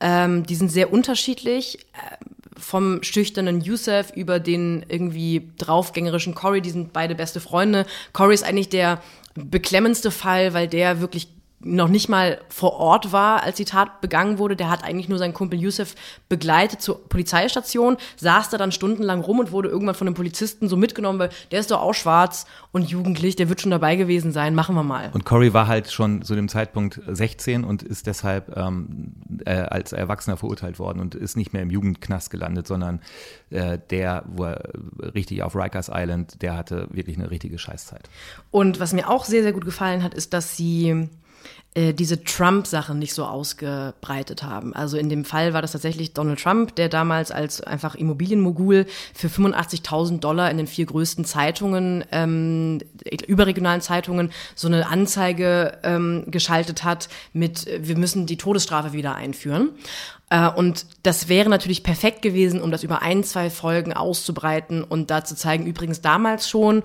ähm, die sind sehr unterschiedlich. Äh, vom schüchternen Yusuf über den irgendwie draufgängerischen Cory, die sind beide beste Freunde. Cory ist eigentlich der beklemmendste Fall, weil der wirklich noch nicht mal vor Ort war, als die Tat begangen wurde. Der hat eigentlich nur seinen Kumpel Yusuf begleitet zur Polizeistation, saß da dann stundenlang rum und wurde irgendwann von den Polizisten so mitgenommen, weil der ist doch auch schwarz und jugendlich, der wird schon dabei gewesen sein, machen wir mal.
Und Corey war halt schon zu dem Zeitpunkt 16 und ist deshalb ähm, äh, als Erwachsener verurteilt worden und ist nicht mehr im Jugendknast gelandet, sondern äh, der, wo er richtig auf Rikers Island, der hatte wirklich eine richtige Scheißzeit.
Und was mir auch sehr, sehr gut gefallen hat, ist, dass sie äh, diese Trump-Sache nicht so ausgebreitet haben. Also in dem Fall war das tatsächlich Donald Trump, der damals als einfach Immobilienmogul für 85.000 Dollar in den vier größten Zeitungen, ähm, überregionalen Zeitungen, so eine Anzeige ähm, geschaltet hat mit, wir müssen die Todesstrafe wieder einführen. Äh, und das wäre natürlich perfekt gewesen, um das über ein, zwei Folgen auszubreiten und da zu zeigen, übrigens damals schon,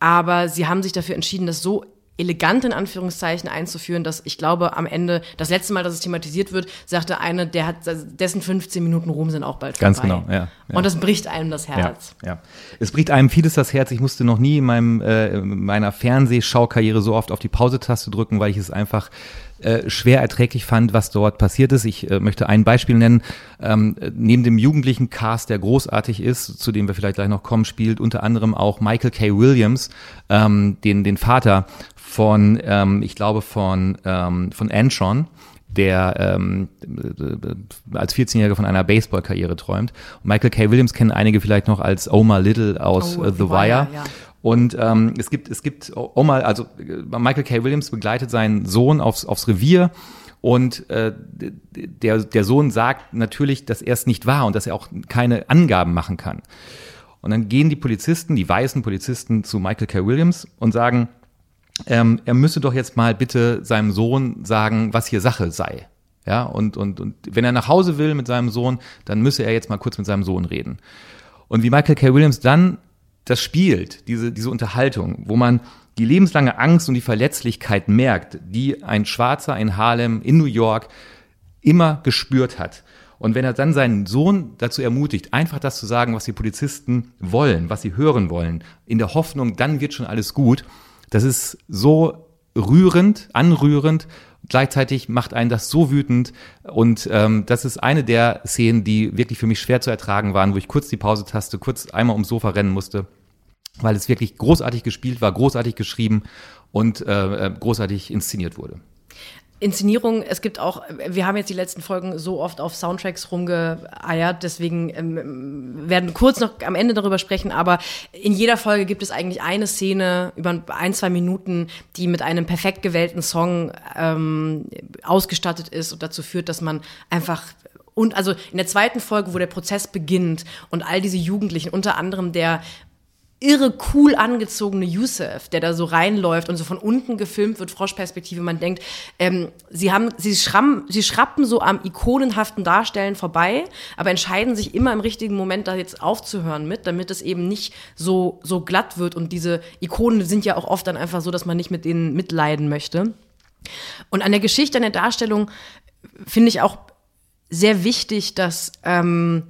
aber sie haben sich dafür entschieden, das so elegant in Anführungszeichen einzuführen, dass ich glaube, am Ende, das letzte Mal, dass es thematisiert wird, sagte eine, der hat, dessen 15 Minuten Ruhm sind auch bald
Ganz vorbei. genau, ja,
ja. Und das bricht einem das Herz.
Ja, ja. Es bricht einem vieles das Herz. Ich musste noch nie in meinem, äh, meiner Fernsehschaukarriere so oft auf die Pause-Taste drücken, weil ich es einfach äh, schwer erträglich fand, was dort passiert ist. Ich äh, möchte ein Beispiel nennen. Ähm, neben dem jugendlichen Cast, der großartig ist, zu dem wir vielleicht gleich noch kommen, spielt unter anderem auch Michael K. Williams, ähm, den, den Vater von, ähm, ich glaube, von, ähm, von Antron der ähm, als 14-Jähriger von einer Baseball-Karriere träumt. Und Michael K. Williams kennen einige vielleicht noch als Omar Little aus oh, uh, The Wire. Wire ja. Und ähm, es gibt, es gibt Omar, also äh, Michael K. Williams begleitet seinen Sohn aufs, aufs Revier und äh, der, der Sohn sagt natürlich, dass er es nicht war und dass er auch keine Angaben machen kann. Und dann gehen die Polizisten, die weißen Polizisten zu Michael K. Williams und sagen, ähm, er müsse doch jetzt mal bitte seinem Sohn sagen, was hier Sache sei. Ja, und, und, und wenn er nach Hause will mit seinem Sohn, dann müsse er jetzt mal kurz mit seinem Sohn reden. Und wie Michael K. Williams dann das spielt, diese, diese Unterhaltung, wo man die lebenslange Angst und die Verletzlichkeit merkt, die ein Schwarzer in Harlem, in New York immer gespürt hat. Und wenn er dann seinen Sohn dazu ermutigt, einfach das zu sagen, was die Polizisten wollen, was sie hören wollen, in der Hoffnung, dann wird schon alles gut, das ist so rührend, anrührend. Gleichzeitig macht einen das so wütend. Und ähm, das ist eine der Szenen, die wirklich für mich schwer zu ertragen waren, wo ich kurz die Pause-Taste, kurz einmal ums Sofa rennen musste, weil es wirklich großartig gespielt war, großartig geschrieben und äh, äh großartig inszeniert wurde.
Inszenierung, es gibt auch, wir haben jetzt die letzten Folgen so oft auf Soundtracks rumgeeiert, deswegen ähm, werden kurz noch am Ende darüber sprechen, aber in jeder Folge gibt es eigentlich eine Szene über ein, zwei Minuten, die mit einem perfekt gewählten Song ähm, ausgestattet ist und dazu führt, dass man einfach und also in der zweiten Folge, wo der Prozess beginnt und all diese Jugendlichen, unter anderem der irre cool angezogene Yusuf, der da so reinläuft und so von unten gefilmt wird, Froschperspektive. Man denkt, ähm, sie haben, sie schrammen, sie schrappen so am ikonenhaften Darstellen vorbei, aber entscheiden sich immer im richtigen Moment da jetzt aufzuhören mit, damit es eben nicht so, so glatt wird. Und diese Ikonen sind ja auch oft dann einfach so, dass man nicht mit denen mitleiden möchte. Und an der Geschichte, an der Darstellung finde ich auch sehr wichtig, dass, ähm,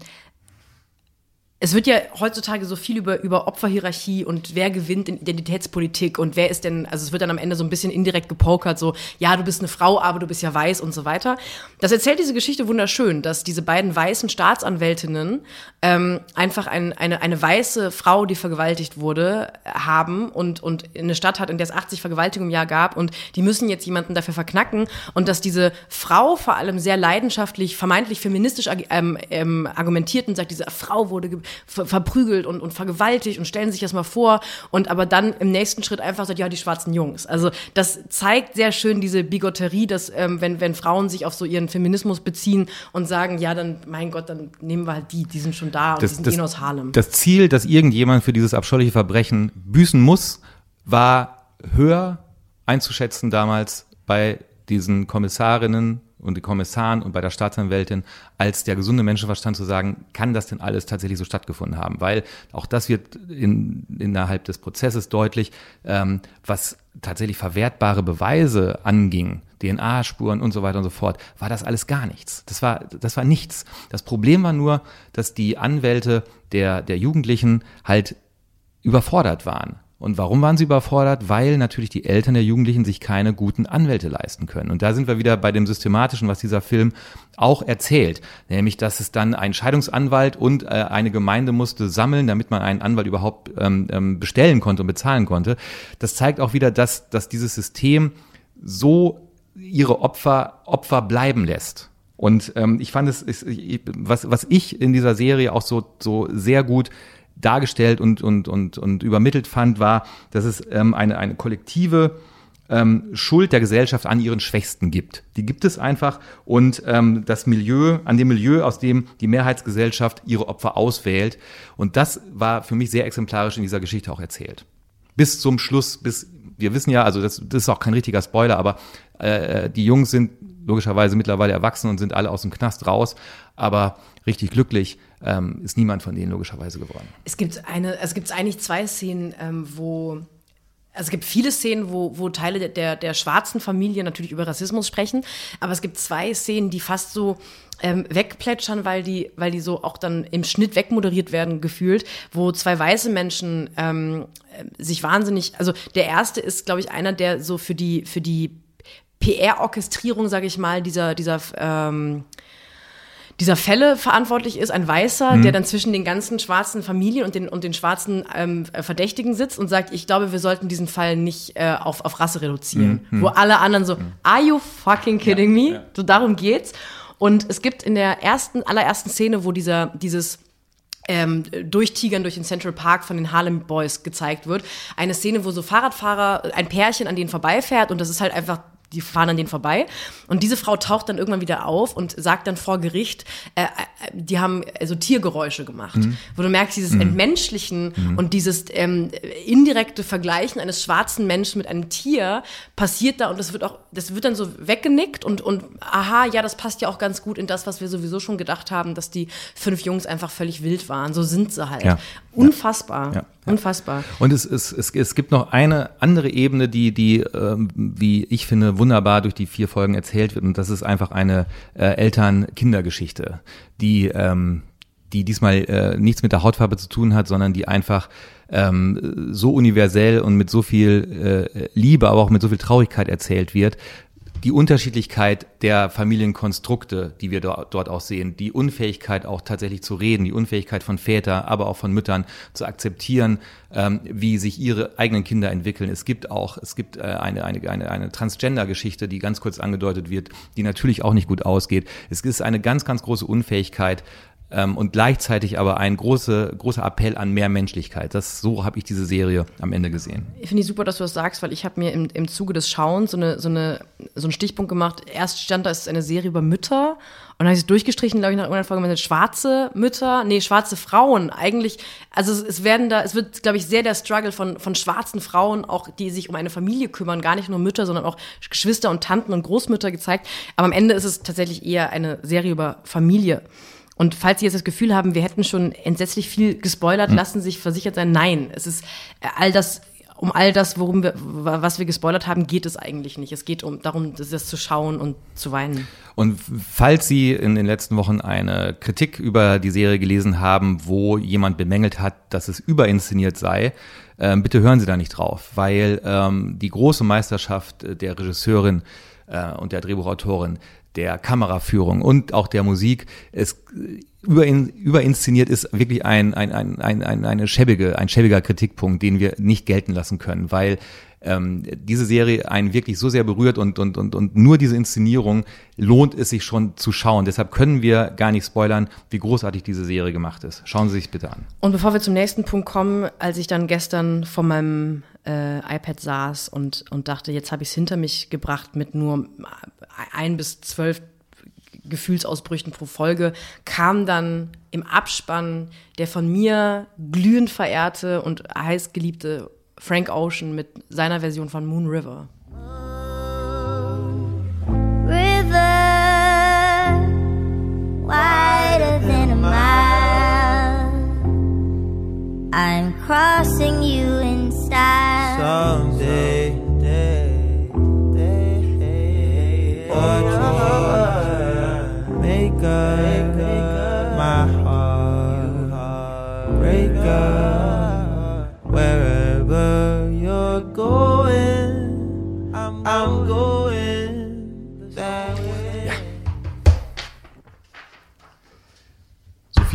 es wird ja heutzutage so viel über, über Opferhierarchie und wer gewinnt in Identitätspolitik und wer ist denn, also es wird dann am Ende so ein bisschen indirekt gepokert, so, ja, du bist eine Frau, aber du bist ja weiß und so weiter. Das erzählt diese Geschichte wunderschön, dass diese beiden weißen Staatsanwältinnen ähm, einfach ein, eine, eine weiße Frau, die vergewaltigt wurde, haben und, und eine Stadt hat, in der es 80 Vergewaltigungen im Jahr gab und die müssen jetzt jemanden dafür verknacken und dass diese Frau vor allem sehr leidenschaftlich, vermeintlich feministisch ähm, ähm, argumentiert und sagt, diese Frau wurde ver verprügelt und, und vergewaltigt und stellen sich das mal vor und aber dann im nächsten Schritt einfach sagt, ja, die schwarzen Jungs. Also das zeigt sehr schön diese Bigotterie, dass ähm, wenn, wenn Frauen sich auf so ihren Feminismus beziehen und sagen, ja, dann, mein Gott, dann nehmen wir halt die, die sind schon da und das, die sind das, eh aus Harlem.
Das Ziel, dass irgendjemand für dieses abscheuliche Verbrechen büßen muss, war höher einzuschätzen damals bei diesen Kommissarinnen und den Kommissaren und bei der Staatsanwältin als der gesunde Menschenverstand zu sagen, kann das denn alles tatsächlich so stattgefunden haben? Weil auch das wird in, innerhalb des Prozesses deutlich, ähm, was tatsächlich verwertbare Beweise anging, DNA-Spuren und so weiter und so fort, war das alles gar nichts. Das war, das war nichts. Das Problem war nur, dass die Anwälte der, der Jugendlichen halt überfordert waren Und warum waren sie überfordert? Weil natürlich die Eltern der Jugendlichen sich keine guten Anwälte leisten können. Und da sind wir wieder bei dem Systematischen, was dieser Film auch erzählt. Nämlich, dass es dann ein Scheidungsanwalt und äh, eine Gemeinde musste sammeln, damit man einen Anwalt überhaupt ähm, ähm, bestellen konnte und bezahlen konnte. Das zeigt auch wieder, dass, dass dieses System so ihre Opfer Opfer bleiben lässt. Und ähm, ich fand es, was, was ich in dieser Serie auch so, so sehr gut dargestellt und, und, und, und übermittelt fand, war, dass es ähm, eine, eine kollektive ähm, Schuld der Gesellschaft an ihren Schwächsten gibt. Die gibt es einfach und ähm, das Milieu, an dem Milieu, aus dem die Mehrheitsgesellschaft ihre Opfer auswählt. Und das war für mich sehr exemplarisch in dieser Geschichte auch erzählt. Bis zum Schluss, bis wir wissen ja, also das, das ist auch kein richtiger Spoiler, aber äh, die Jungs sind logischerweise mittlerweile erwachsen und sind alle aus dem Knast raus, aber richtig glücklich ähm, ist niemand von denen logischerweise geworden.
Es gibt eine, es gibt eigentlich zwei Szenen, ähm, wo also es gibt viele Szenen, wo, wo Teile der, der, schwarzen Familie natürlich über Rassismus sprechen, aber es gibt zwei Szenen, die fast so ähm, wegplätschern, weil die, weil die so auch dann im Schnitt wegmoderiert werden, gefühlt, wo zwei weiße Menschen ähm, sich wahnsinnig, also der erste ist, glaube ich, einer, der so für die, für die PR-Orchestrierung, sage ich mal, dieser, dieser ähm, dieser Fälle verantwortlich ist, ein Weißer, mhm. der dann zwischen den ganzen schwarzen Familien und den, und den schwarzen ähm, Verdächtigen sitzt und sagt, ich glaube, wir sollten diesen Fall nicht äh, auf, auf Rasse reduzieren. Mhm. Wo alle anderen so, mhm. are you fucking kidding ja, me? Ja. So darum geht's. Und es gibt in der ersten, allerersten Szene, wo dieser, dieses ähm, durchtigern durch den Central Park von den Harlem Boys gezeigt wird. Eine Szene, wo so Fahrradfahrer, ein Pärchen an denen vorbeifährt und das ist halt einfach die fahren an denen vorbei. Und diese Frau taucht dann irgendwann wieder auf und sagt dann vor Gericht, äh, äh die haben also Tiergeräusche gemacht. Mhm. Wo du merkst, dieses mhm. Entmenschlichen mhm. und dieses ähm, indirekte Vergleichen eines schwarzen Menschen mit einem Tier passiert da und das wird auch, das wird dann so weggenickt und, und aha, ja, das passt ja auch ganz gut in das, was wir sowieso schon gedacht haben, dass die fünf Jungs einfach völlig wild waren. So sind sie halt. Ja. Unfassbar. Ja. Unfassbar.
Und es, es, es, es gibt noch eine andere Ebene, die, die ähm, wie ich finde, wunderbar durch die vier Folgen erzählt wird. Und das ist einfach eine äh, Eltern-Kinder-Geschichte, die, ähm, die diesmal äh, nichts mit der Hautfarbe zu tun hat, sondern die einfach ähm, so universell und mit so viel äh, Liebe, aber auch mit so viel Traurigkeit erzählt wird, die Unterschiedlichkeit der Familienkonstrukte, die wir dort auch sehen, die Unfähigkeit auch tatsächlich zu reden, die Unfähigkeit von Vätern, aber auch von Müttern zu akzeptieren, ähm, wie sich ihre eigenen Kinder entwickeln. Es gibt auch, es gibt äh, eine, eine, eine, eine Transgender-Geschichte, die ganz kurz angedeutet wird, die natürlich auch nicht gut ausgeht. Es ist eine ganz, ganz große Unfähigkeit, und gleichzeitig aber ein große, großer Appell an mehr Menschlichkeit. Das, so habe ich diese Serie am Ende gesehen.
Ich finde es super, dass du das sagst, weil ich habe mir im, im Zuge des Schauens so, eine, so, eine, so einen Stichpunkt gemacht. Erst stand da, es ist eine Serie über Mütter und dann habe ich es durchgestrichen, glaube ich, nach irgendeiner Folge mit schwarze Mütter, nee, schwarze Frauen. Eigentlich, also es, es werden da, es wird, glaube ich, sehr der Struggle von, von schwarzen Frauen, auch die sich um eine Familie kümmern, gar nicht nur Mütter, sondern auch Geschwister und Tanten und Großmütter gezeigt. Aber am Ende ist es tatsächlich eher eine Serie über Familie. Und falls Sie jetzt das Gefühl haben, wir hätten schon entsetzlich viel gespoilert, mhm. lassen Sie sich versichert sein, nein, es ist äh, all das um all das, worum wir, was wir gespoilert haben, geht es eigentlich nicht. Es geht um darum, das zu schauen und zu weinen.
Und falls Sie in den letzten Wochen eine Kritik über die Serie gelesen haben, wo jemand bemängelt hat, dass es überinszeniert sei, äh, bitte hören Sie da nicht drauf, weil ähm, die große Meisterschaft der Regisseurin äh, und der Drehbuchautorin der Kameraführung und auch der Musik. Es überin, überinszeniert ist wirklich ein, ein, ein, ein, eine schäbige, ein schäbiger Kritikpunkt, den wir nicht gelten lassen können, weil ähm, diese Serie einen wirklich so sehr berührt und, und, und, und nur diese Inszenierung lohnt es sich schon zu schauen. Deshalb können wir gar nicht spoilern, wie großartig diese Serie gemacht ist. Schauen Sie sich bitte an.
Und bevor wir zum nächsten Punkt kommen, als ich dann gestern vor meinem äh, iPad saß und, und dachte, jetzt habe ich es hinter mich gebracht mit nur ein bis zwölf Gefühlsausbrüchen pro Folge, kam dann im Abspann der von mir glühend verehrte und heiß geliebte Frank Ocean mit seiner Version von Moon River. River, wider than a mile. I'm crossing you in style. Someday,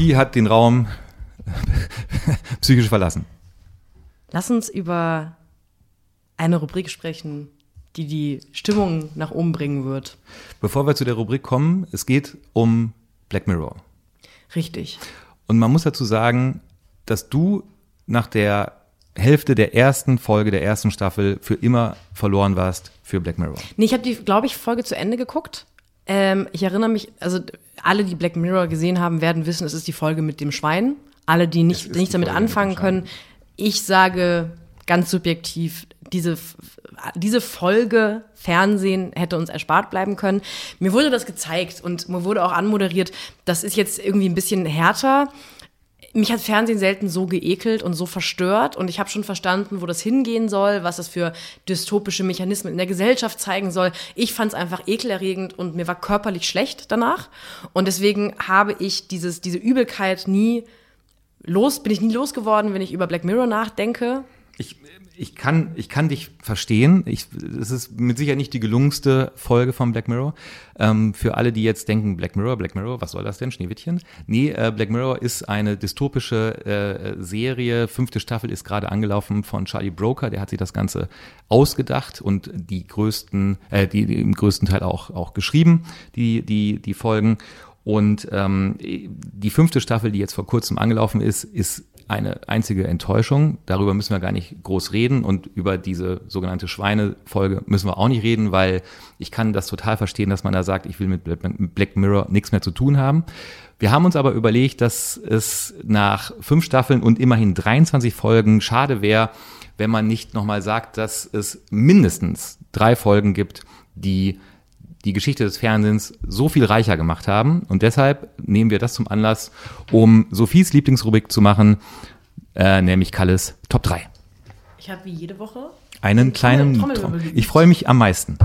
Sophie hat den Raum psychisch verlassen.
Lass uns über eine Rubrik sprechen, die die Stimmung nach oben bringen wird.
Bevor wir zu der Rubrik kommen, es geht um Black Mirror.
Richtig.
Und man muss dazu sagen, dass du nach der Hälfte der ersten Folge der ersten Staffel für immer verloren warst für Black Mirror.
Nee, ich habe die, glaube ich, Folge zu Ende geguckt. Ähm, ich erinnere mich, also alle, die Black Mirror gesehen haben, werden wissen, es ist die Folge mit dem Schwein. Alle, die nicht, nichts damit anfangen können. Ich sage ganz subjektiv, diese, diese Folge Fernsehen hätte uns erspart bleiben können. Mir wurde das gezeigt und mir wurde auch anmoderiert, das ist jetzt irgendwie ein bisschen härter mich hat Fernsehen selten so geekelt und so verstört und ich habe schon verstanden, wo das hingehen soll, was das für dystopische Mechanismen in der Gesellschaft zeigen soll. Ich fand es einfach ekelerregend und mir war körperlich schlecht danach und deswegen habe ich dieses, diese Übelkeit nie los, bin ich nie losgeworden, wenn ich über Black Mirror nachdenke.
Ich, kann, ich kann dich verstehen. Ich, es ist mit Sicherheit nicht die gelungenste Folge von Black Mirror. Ähm, für alle, die jetzt denken, Black Mirror, Black Mirror, was soll das denn, Schneewittchen? Nee, äh, Black Mirror ist eine dystopische äh, Serie. Fünfte Staffel ist gerade angelaufen von Charlie Broker. Der hat sich das Ganze ausgedacht und die größten, äh, die, die im größten Teil auch, auch geschrieben, die, die, die Folgen. Und ähm, die fünfte Staffel, die jetzt vor kurzem angelaufen ist, ist eine einzige Enttäuschung. Darüber müssen wir gar nicht groß reden und über diese sogenannte Schweinefolge müssen wir auch nicht reden, weil ich kann das total verstehen, dass man da sagt, ich will mit Black Mirror nichts mehr zu tun haben. Wir haben uns aber überlegt, dass es nach fünf Staffeln und immerhin 23 Folgen schade wäre, wenn man nicht nochmal sagt, dass es mindestens drei Folgen gibt, die die Geschichte des Fernsehens so viel reicher gemacht haben. Und deshalb nehmen wir das zum Anlass, um Sophies Lieblingsrubrik zu machen, äh, nämlich Kalles Top 3.
Ich habe wie jede Woche
einen kleinen Trommel, Trommel Ich freue mich am meisten.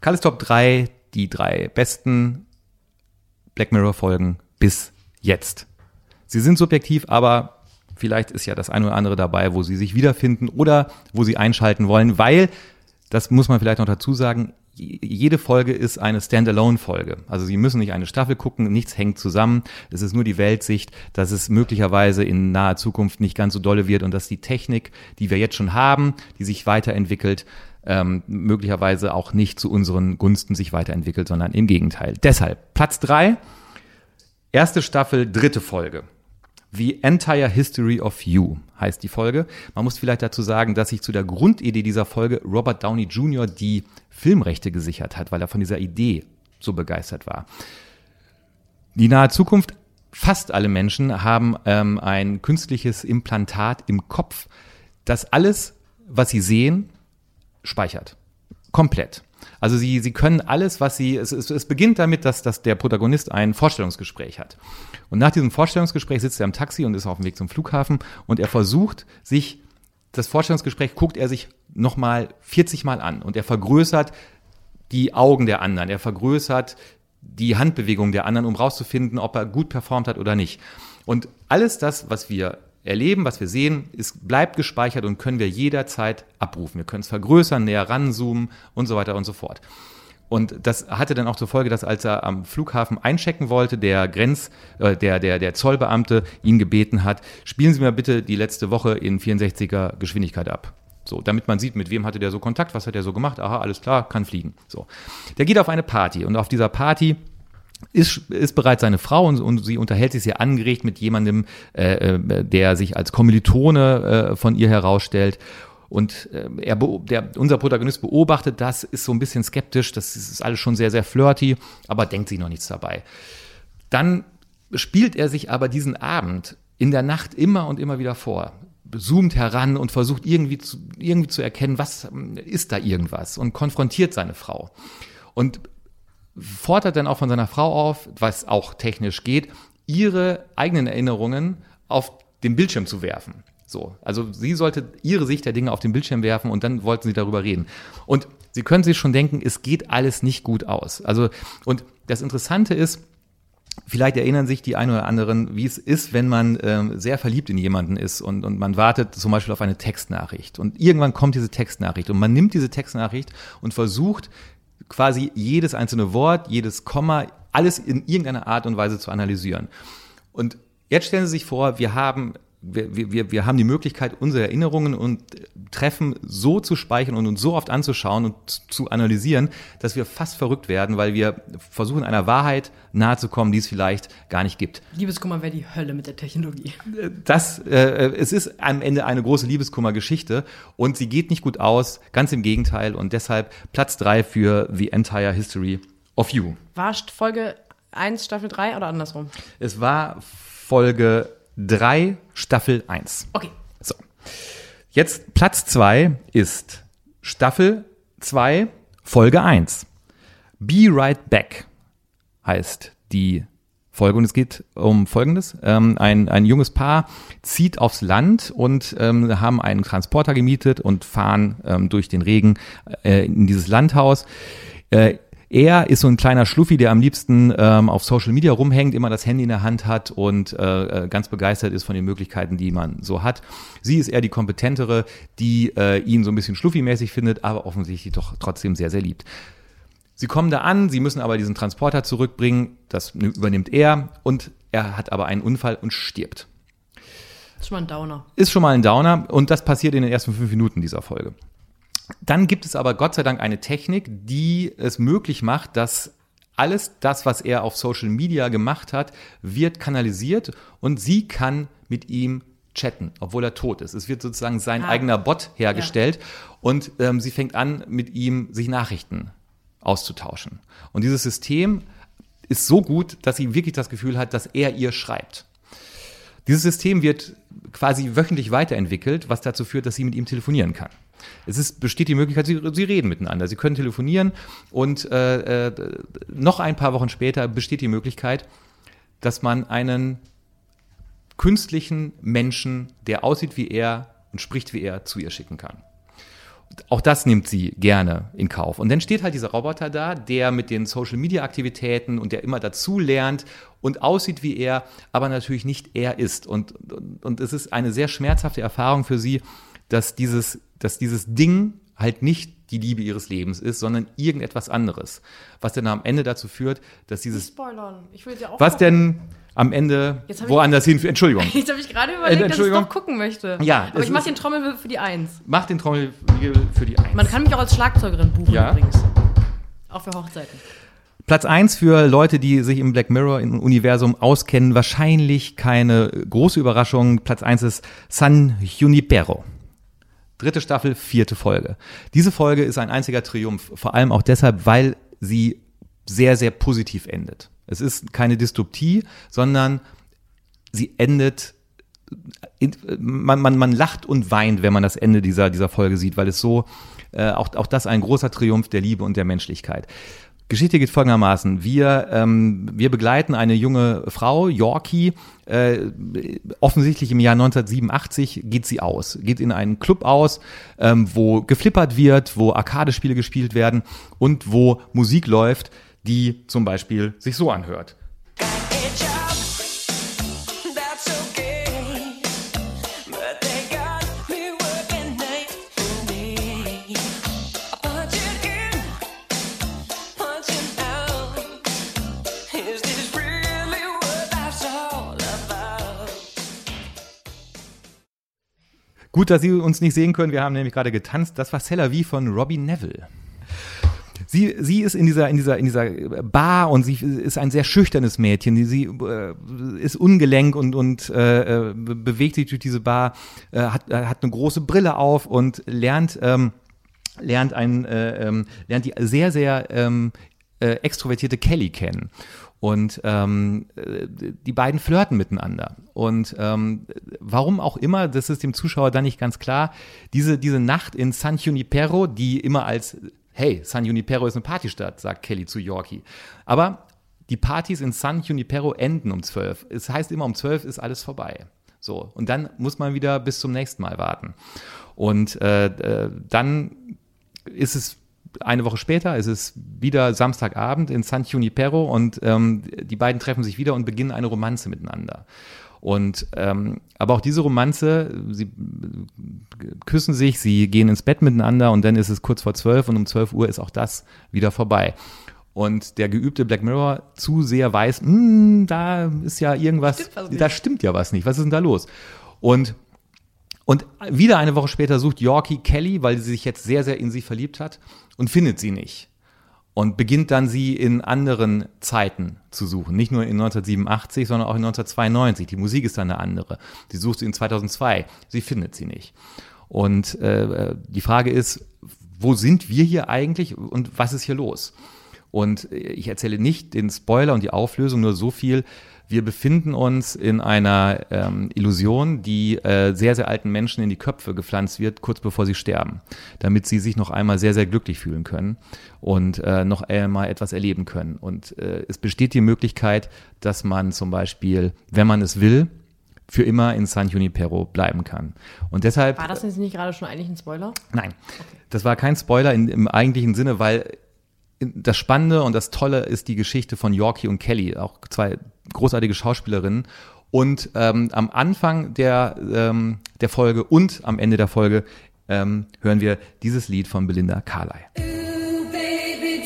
Kalles Top 3, die drei besten Black Mirror Folgen bis jetzt. Sie sind subjektiv, aber vielleicht ist ja das eine oder andere dabei, wo Sie sich wiederfinden oder wo Sie einschalten wollen, weil das muss man vielleicht noch dazu sagen. Jede Folge ist eine Standalone-Folge. Also Sie müssen nicht eine Staffel gucken, nichts hängt zusammen. Es ist nur die Weltsicht, dass es möglicherweise in naher Zukunft nicht ganz so dolle wird und dass die Technik, die wir jetzt schon haben, die sich weiterentwickelt, ähm, möglicherweise auch nicht zu unseren Gunsten sich weiterentwickelt, sondern im Gegenteil. Deshalb Platz drei, erste Staffel, dritte Folge. The Entire History of You heißt die Folge. Man muss vielleicht dazu sagen, dass sich zu der Grundidee dieser Folge Robert Downey Jr. die Filmrechte gesichert hat, weil er von dieser Idee so begeistert war. Die nahe Zukunft, fast alle Menschen haben ähm, ein künstliches Implantat im Kopf, das alles, was sie sehen, speichert. Komplett. Also sie, sie können alles, was sie, es, es, es beginnt damit, dass, dass der Protagonist ein Vorstellungsgespräch hat. Und nach diesem Vorstellungsgespräch sitzt er im Taxi und ist auf dem Weg zum Flughafen und er versucht sich, das Vorstellungsgespräch guckt er sich nochmal 40 Mal an und er vergrößert die Augen der anderen, er vergrößert die Handbewegung der anderen, um rauszufinden, ob er gut performt hat oder nicht. Und alles das, was wir erleben, was wir sehen, ist, bleibt gespeichert und können wir jederzeit abrufen. Wir können es vergrößern, näher ranzoomen und so weiter und so fort. Und das hatte dann auch zur Folge, dass als er am Flughafen einchecken wollte, der Grenz, äh, der, der, der Zollbeamte ihn gebeten hat, spielen Sie mir bitte die letzte Woche in 64er Geschwindigkeit ab. So, damit man sieht, mit wem hatte der so Kontakt, was hat er so gemacht, aha, alles klar, kann fliegen. So. Der geht auf eine Party und auf dieser Party ist, ist bereits seine Frau und, und sie unterhält sich sehr angeregt mit jemandem, äh, äh der sich als Kommilitone äh, von ihr herausstellt. Und äh, er, der, unser Protagonist beobachtet das, ist so ein bisschen skeptisch, das ist alles schon sehr, sehr flirty, aber denkt sich noch nichts dabei. Dann spielt er sich aber diesen Abend in der Nacht immer und immer wieder vor zoomt heran und versucht irgendwie zu, irgendwie zu erkennen, was ist da irgendwas und konfrontiert seine Frau. Und fordert dann auch von seiner Frau auf, was auch technisch geht, ihre eigenen Erinnerungen auf den Bildschirm zu werfen. So, also sie sollte ihre Sicht der Dinge auf den Bildschirm werfen und dann wollten sie darüber reden. Und Sie können sich schon denken, es geht alles nicht gut aus. Also und das Interessante ist, Vielleicht erinnern sich die einen oder anderen, wie es ist, wenn man ähm, sehr verliebt in jemanden ist und, und man wartet zum Beispiel auf eine Textnachricht. Und irgendwann kommt diese Textnachricht und man nimmt diese Textnachricht und versucht quasi jedes einzelne Wort, jedes Komma, alles in irgendeiner Art und Weise zu analysieren. Und jetzt stellen Sie sich vor, wir haben wir, wir, wir haben die Möglichkeit, unsere Erinnerungen und Treffen so zu speichern und uns so oft anzuschauen und zu analysieren, dass wir fast verrückt werden, weil wir versuchen, einer Wahrheit nahezukommen, die es vielleicht gar nicht gibt.
Liebeskummer wäre die Hölle mit der Technologie.
Das, äh, es ist am Ende eine große Liebeskummer-Geschichte und sie geht nicht gut aus, ganz im Gegenteil und deshalb Platz drei für The Entire History of You.
War Folge 1, Staffel 3 oder andersrum?
Es war Folge 3, Staffel 1.
Okay.
So. Jetzt Platz 2 ist Staffel 2, Folge 1. Be Right Back heißt die Folge und es geht um Folgendes. Ähm, ein, ein junges Paar zieht aufs Land und ähm, haben einen Transporter gemietet und fahren ähm, durch den Regen äh, in dieses Landhaus. Äh, er ist so ein kleiner Schluffi, der am liebsten ähm, auf Social Media rumhängt, immer das Handy in der Hand hat und äh, äh, ganz begeistert ist von den Möglichkeiten, die man so hat. Sie ist eher die kompetentere, die äh, ihn so ein bisschen Schluffi-mäßig findet, aber offensichtlich doch trotzdem sehr, sehr liebt. Sie kommen da an, sie müssen aber diesen Transporter zurückbringen, das übernimmt er und er hat aber einen Unfall und stirbt.
Ist schon mal ein Downer.
Ist schon mal ein Downer und das passiert in den ersten fünf Minuten dieser Folge. Dann gibt es aber Gott sei Dank eine Technik, die es möglich macht, dass alles das, was er auf Social Media gemacht hat, wird kanalisiert und sie kann mit ihm chatten, obwohl er tot ist. Es wird sozusagen sein ah. eigener Bot hergestellt ja. und ähm, sie fängt an, mit ihm sich Nachrichten auszutauschen. Und dieses System ist so gut, dass sie wirklich das Gefühl hat, dass er ihr schreibt. Dieses System wird quasi wöchentlich weiterentwickelt, was dazu führt, dass sie mit ihm telefonieren kann. Es ist, besteht die Möglichkeit, sie, sie reden miteinander, sie können telefonieren und äh, äh, noch ein paar Wochen später besteht die Möglichkeit, dass man einen künstlichen Menschen, der aussieht wie er und spricht wie er, zu ihr schicken kann. Auch das nimmt sie gerne in Kauf. Und dann steht halt dieser Roboter da, der mit den Social-Media-Aktivitäten und der immer dazu lernt und aussieht wie er, aber natürlich nicht er ist. Und, und, und es ist eine sehr schmerzhafte Erfahrung für sie, dass dieses dass dieses Ding halt nicht die Liebe ihres Lebens ist, sondern irgendetwas anderes. Was denn am Ende dazu führt, dass dieses.
Spoilern. Ich will ja auch.
Was denn am Ende woanders hinführt? Entschuldigung.
Jetzt habe ich gerade überlegt, dass ich doch gucken möchte.
Ja.
Aber ich mache den Trommelwirbel für die Eins.
Mach den Trommelwirbel für die Eins.
Man kann mich auch als Schlagzeugerin buchen
ja.
übrigens. Auch für Hochzeiten.
Platz eins für Leute, die sich im Black Mirror im Universum auskennen, wahrscheinlich keine große Überraschung. Platz eins ist San Junipero. Dritte Staffel, vierte Folge. Diese Folge ist ein einziger Triumph, vor allem auch deshalb, weil sie sehr, sehr positiv endet. Es ist keine Dystopie, sondern sie endet, man, man, man lacht und weint, wenn man das Ende dieser, dieser Folge sieht, weil es so, äh, auch, auch das ein großer Triumph der Liebe und der Menschlichkeit. Geschichte geht folgendermaßen. Wir, ähm, wir begleiten eine junge Frau, Yorkie, äh, offensichtlich im Jahr 1987 geht sie aus, geht in einen Club aus, ähm, wo geflippert wird, wo Arcade-Spiele gespielt werden und wo Musik läuft, die zum Beispiel sich so anhört. Gut, dass Sie uns nicht sehen können. Wir haben nämlich gerade getanzt. Das war Cella wie von Robbie Neville. Sie, sie ist in dieser, in dieser, in dieser Bar und sie ist ein sehr schüchternes Mädchen. Sie äh, ist ungelenk und, und äh, bewegt sich durch diese Bar, äh, hat, hat eine große Brille auf und lernt, ähm, lernt, ein, äh, ähm, lernt die sehr, sehr ähm, äh, extrovertierte Kelly kennen. Und ähm, die beiden flirten miteinander. Und ähm, warum auch immer, das ist dem Zuschauer dann nicht ganz klar, diese, diese Nacht in San Junipero, die immer als, hey, San Junipero ist eine Partystadt, sagt Kelly zu Yorkie. Aber die Partys in San Junipero enden um zwölf. Es heißt immer, um zwölf ist alles vorbei. So, und dann muss man wieder bis zum nächsten Mal warten. Und äh, äh, dann ist es eine Woche später ist es wieder Samstagabend in San Junipero und ähm, die beiden treffen sich wieder und beginnen eine Romanze miteinander. Und ähm, aber auch diese Romanze, sie küssen sich, sie gehen ins Bett miteinander und dann ist es kurz vor zwölf und um zwölf Uhr ist auch das wieder vorbei. Und der geübte Black Mirror zu sehr weiß, hm, da ist ja irgendwas, stimmt da stimmt ja was nicht. Was ist denn da los? Und und wieder eine Woche später sucht Yorkie Kelly, weil sie sich jetzt sehr, sehr in sie verliebt hat und findet sie nicht und beginnt dann sie in anderen Zeiten zu suchen. Nicht nur in 1987, sondern auch in 1992. Die Musik ist dann eine andere. Sie sucht sie in 2002. Sie findet sie nicht. Und äh, die Frage ist, wo sind wir hier eigentlich und was ist hier los? Und ich erzähle nicht den Spoiler und die Auflösung, nur so viel, wir befinden uns in einer ähm, Illusion, die äh, sehr, sehr alten Menschen in die Köpfe gepflanzt wird, kurz bevor sie sterben, damit sie sich noch einmal sehr, sehr glücklich fühlen können und äh, noch einmal etwas erleben können. Und äh, es besteht die Möglichkeit, dass man zum Beispiel, wenn man es will, für immer in San Junipero bleiben kann. Und deshalb.
War das jetzt nicht gerade schon eigentlich ein Spoiler?
Nein, okay. das war kein Spoiler in, im eigentlichen Sinne, weil das Spannende und das Tolle ist die Geschichte von Yorkie und Kelly, auch zwei großartige Schauspielerinnen. Und ähm, am Anfang der, ähm, der Folge und am Ende der Folge ähm, hören wir dieses Lied von Belinda Carlyle. Ooh, baby,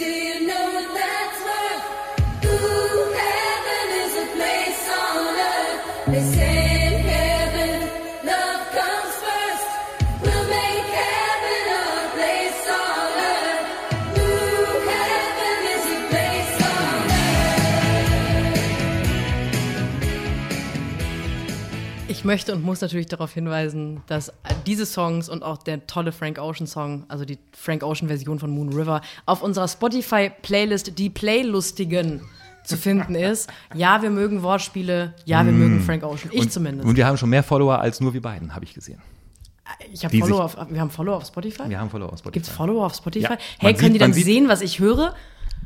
Ich möchte und muss natürlich darauf hinweisen, dass diese Songs und auch der tolle Frank Ocean Song, also die Frank Ocean Version von Moon River, auf unserer Spotify-Playlist Die Playlustigen zu finden ist. Ja, wir mögen Wortspiele, ja, wir mm. mögen Frank Ocean. Ich
und,
zumindest.
Und wir haben schon mehr Follower als nur wir beiden, habe ich gesehen.
Ich habe Follower auf, wir haben Follower auf Spotify?
Wir haben Follower auf Spotify.
Gibt es Follower auf Spotify? Ja. Hey, können sieht, die dann sehen, was ich höre?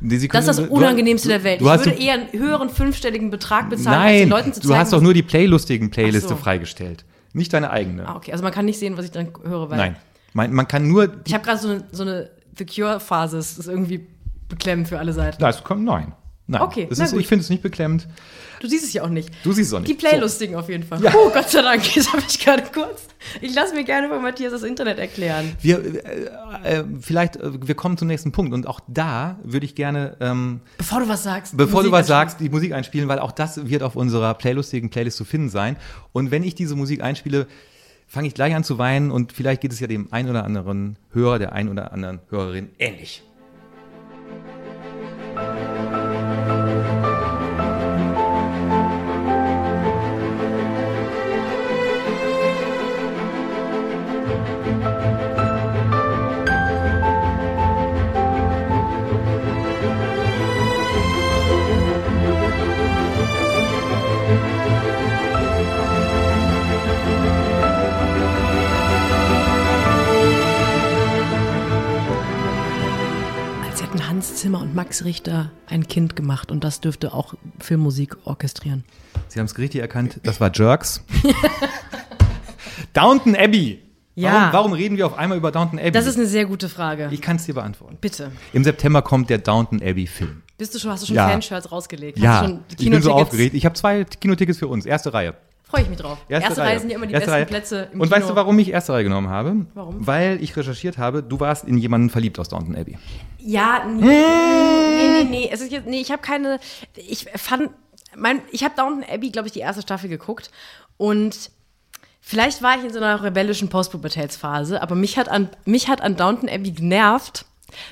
Das ist das Unangenehmste du, der Welt. Ich würde eher einen höheren fünfstelligen Betrag bezahlen,
Nein, als den Leuten zu zeigen. Du hast doch nur die Playlustigen Playliste so. freigestellt. Nicht deine eigene.
Ah, okay. Also man kann nicht sehen, was ich dann höre.
Weil Nein. Man, man kann nur.
Ich habe gerade so eine, so eine The Cure-Phase. Das ist irgendwie beklemmend für alle Seiten.
Das kommt, nein. Nein.
Okay.
Ist, ich finde es nicht beklemmend.
Du siehst es ja auch nicht.
Du siehst es auch nicht.
Die Playlustigen so. auf jeden Fall. Ja. Oh, Gott sei Dank, das habe ich gerade kurz. Ich lasse mir gerne von Matthias das Internet erklären.
Wir, äh, äh, vielleicht, äh, wir kommen zum nächsten Punkt und auch da würde ich gerne. Ähm,
bevor du was sagst.
Bevor du was sagst, die Musik einspielen, weil auch das wird auf unserer Playlustigen Playlist zu finden sein. Und wenn ich diese Musik einspiele, fange ich gleich an zu weinen und vielleicht geht es ja dem einen oder anderen Hörer, der einen oder anderen Hörerin ähnlich.
Zimmer und Max Richter ein Kind gemacht und das dürfte auch Filmmusik orchestrieren.
Sie haben es richtig erkannt, das war Jerks. Downton Abbey.
Ja.
Warum, warum, reden wir auf einmal über Downton Abbey?
Das ist eine sehr gute Frage.
Ich kann es dir beantworten.
Bitte.
Im September kommt der Downton Abbey Film.
Bist du schon, hast du schon ja. Fanshirts rausgelegt?
Ja, ich bin so aufgeregt. Ich habe zwei Kinotickets für uns, erste Reihe.
Freue ich mich drauf.
Erste, erste Reihe. Reihe
sind ja immer die
erste
besten
Reihe.
Plätze im
Und
Kino.
weißt du, warum ich erste Reihe genommen habe?
Warum?
Weil ich recherchiert habe, du warst in jemanden verliebt aus Downton Abbey.
Ja, nee, nee, nee, nee. Es ist jetzt, nee, ich habe keine, ich fand, mein, ich habe Downton Abbey, glaube ich, die erste Staffel geguckt und vielleicht war ich in so einer rebellischen Postpubertätsphase, aber mich hat an, mich hat an Downton Abbey genervt,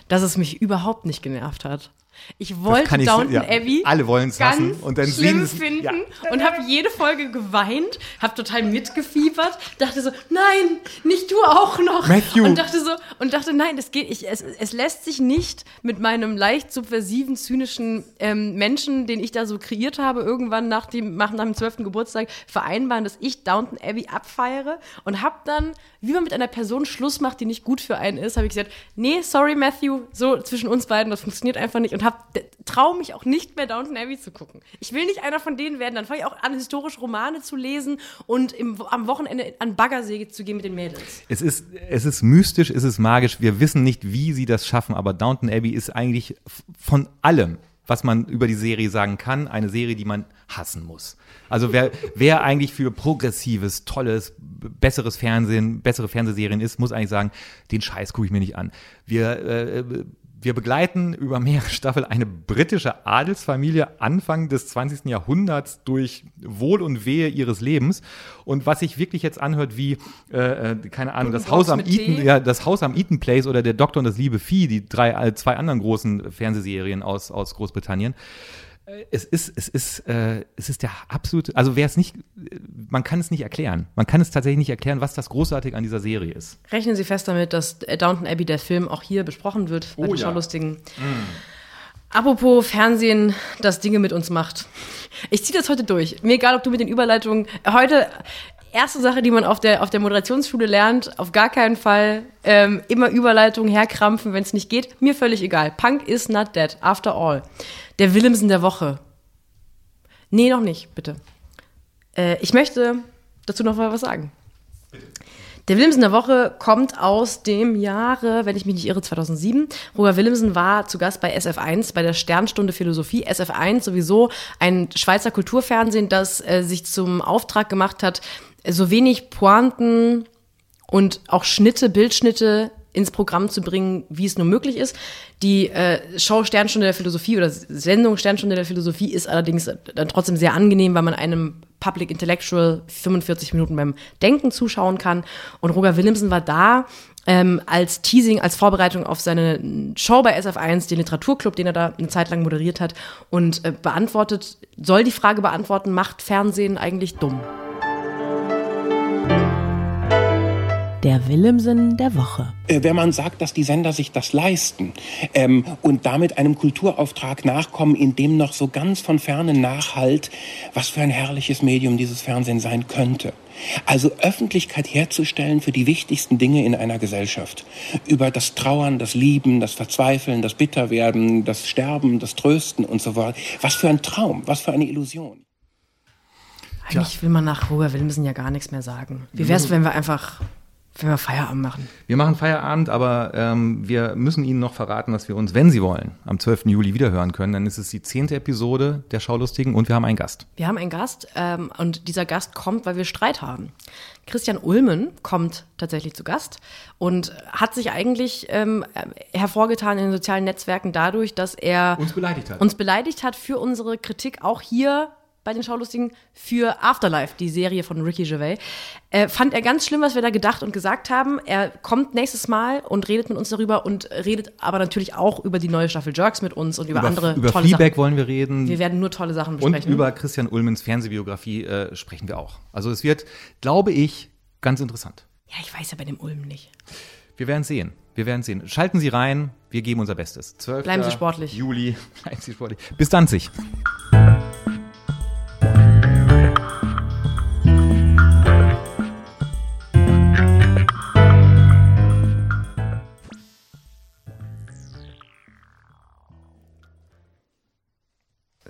dass es mich überhaupt nicht genervt hat. Ich wollte ich, Downton ja, Abbey
alle wollen es hassen
und dann schlimm finden ja. und habe jede Folge geweint, habe total mitgefiebert, dachte so, nein, nicht du auch noch.
Matthew.
Und dachte so und dachte, nein, das geht, ich, es, es lässt sich nicht mit meinem leicht subversiven, zynischen ähm, Menschen, den ich da so kreiert habe, irgendwann nach dem, nach, dem 12. Geburtstag vereinbaren, dass ich Downton Abbey abfeiere und habe dann, wie man mit einer Person Schluss macht, die nicht gut für einen ist, habe ich gesagt, nee, sorry Matthew, so zwischen uns beiden, das funktioniert einfach nicht und habe traue mich auch nicht mehr Downton Abbey zu gucken. Ich will nicht einer von denen werden. Dann fange ich auch an, historische Romane zu lesen und im, am Wochenende an Baggersäge zu gehen mit den Mädels.
Es ist, es ist mystisch, es ist magisch. Wir wissen nicht, wie sie das schaffen, aber Downton Abbey ist eigentlich von allem was man über die Serie sagen kann, eine Serie, die man hassen muss. Also wer, wer eigentlich für progressives, tolles, besseres Fernsehen, bessere Fernsehserien ist, muss eigentlich sagen, den Scheiß gucke ich mir nicht an. Wir äh, wir begleiten über mehrere Staffeln eine britische Adelsfamilie Anfang des 20. Jahrhunderts durch Wohl und Wehe ihres Lebens. Und was sich wirklich jetzt anhört wie, äh, äh keine Ahnung, das Haus am Eaton, ja, das Haus am Eaton Place oder der Doktor und das liebe Vieh, die drei, äh, zwei anderen großen Fernsehserien aus, aus Großbritannien es ist, es ist, äh, es ist der absolute, also wer es nicht, man kann es nicht erklären. Man kann es tatsächlich nicht erklären, was das Großartige an dieser Serie ist.
Rechnen Sie fest damit, dass Downton Abbey, der Film, auch hier besprochen wird bei oh, den ja. Schaulustigen. Mm. Apropos Fernsehen, das Dinge mit uns macht. Ich ziehe das heute durch. Mir egal, ob du mit den Überleitungen. Heute, erste Sache, die man auf der, auf der Moderationsschule lernt, auf gar keinen Fall ähm, immer Überleitungen herkrampfen, wenn es nicht geht. Mir völlig egal. Punk is not dead, after all. Der Willemsen der Woche. Nee, noch nicht, bitte. Äh, ich möchte dazu noch mal was sagen. Der Willemsen der Woche kommt aus dem Jahre, wenn ich mich nicht irre, 2007. Roger Willemsen war zu Gast bei SF1 bei der Sternstunde Philosophie. SF1 sowieso ein Schweizer Kulturfernsehen, das äh, sich zum Auftrag gemacht hat, so wenig Pointen und auch Schnitte, Bildschnitte ins Programm zu bringen, wie es nur möglich ist. Die äh, Show Sternstunde der Philosophie oder Sendung Sternstunde der Philosophie ist allerdings dann trotzdem sehr angenehm, weil man einem Public Intellectual 45 Minuten beim Denken zuschauen kann. Und Roger Willemsen war da ähm, als Teasing, als Vorbereitung auf seine Show bei SF1, den Literaturclub, den er da eine Zeit lang moderiert hat und äh, beantwortet, soll die Frage beantworten, macht Fernsehen eigentlich dumm?
Der Willemsen der Woche.
Äh, wenn man sagt, dass die Sender sich das leisten ähm, und damit einem Kulturauftrag nachkommen, in dem noch so ganz von ferne nachhalt, was für ein herrliches Medium dieses Fernsehen sein könnte. Also Öffentlichkeit herzustellen für die wichtigsten Dinge in einer Gesellschaft. Über das Trauern, das Lieben, das Verzweifeln, das Bitterwerden, das Sterben, das Trösten und so weiter. Was für ein Traum, was für eine Illusion.
Eigentlich will man nach Roger Willemsen ja gar nichts mehr sagen. Wie wäre es, wenn wir einfach wenn wir Feierabend machen.
Wir machen Feierabend, aber ähm, wir müssen Ihnen noch verraten, dass wir uns, wenn Sie wollen, am 12. Juli wiederhören können. Dann ist es die zehnte Episode der Schaulustigen und wir haben einen Gast.
Wir haben einen Gast ähm, und dieser Gast kommt, weil wir Streit haben. Christian Ulmen kommt tatsächlich zu Gast und hat sich eigentlich ähm, hervorgetan in den sozialen Netzwerken dadurch, dass er
uns beleidigt hat.
Uns beleidigt hat für unsere Kritik auch hier bei den Schaulustigen für Afterlife, die Serie von Ricky Gervais. Äh, fand er ganz schlimm, was wir da gedacht und gesagt haben. Er kommt nächstes Mal und redet mit uns darüber und redet aber natürlich auch über die neue Staffel Jerks mit uns und über, über andere
über tolle Fleabag Sachen. wollen wir reden.
Wir werden nur tolle Sachen besprechen.
Und über Christian Ullmans Fernsehbiografie äh, sprechen wir auch. Also es wird, glaube ich, ganz interessant.
Ja, ich weiß ja bei dem Ulm nicht.
Wir werden sehen. Wir werden sehen. Schalten Sie rein. Wir geben unser Bestes. 12.
Bleiben Sie sportlich.
Juli. Bleiben Sie sportlich. Bis dann sich.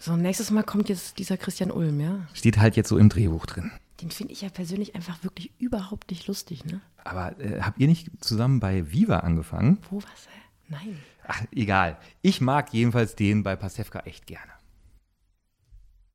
So, nächstes Mal kommt jetzt dieser Christian Ulm, ja?
Steht halt jetzt so im Drehbuch drin.
Den finde ich ja persönlich einfach wirklich überhaupt nicht lustig, ne?
Aber äh, habt ihr nicht zusammen bei Viva angefangen?
Wo was? Nein.
Ach, egal. Ich mag jedenfalls den bei Pasewka echt gerne.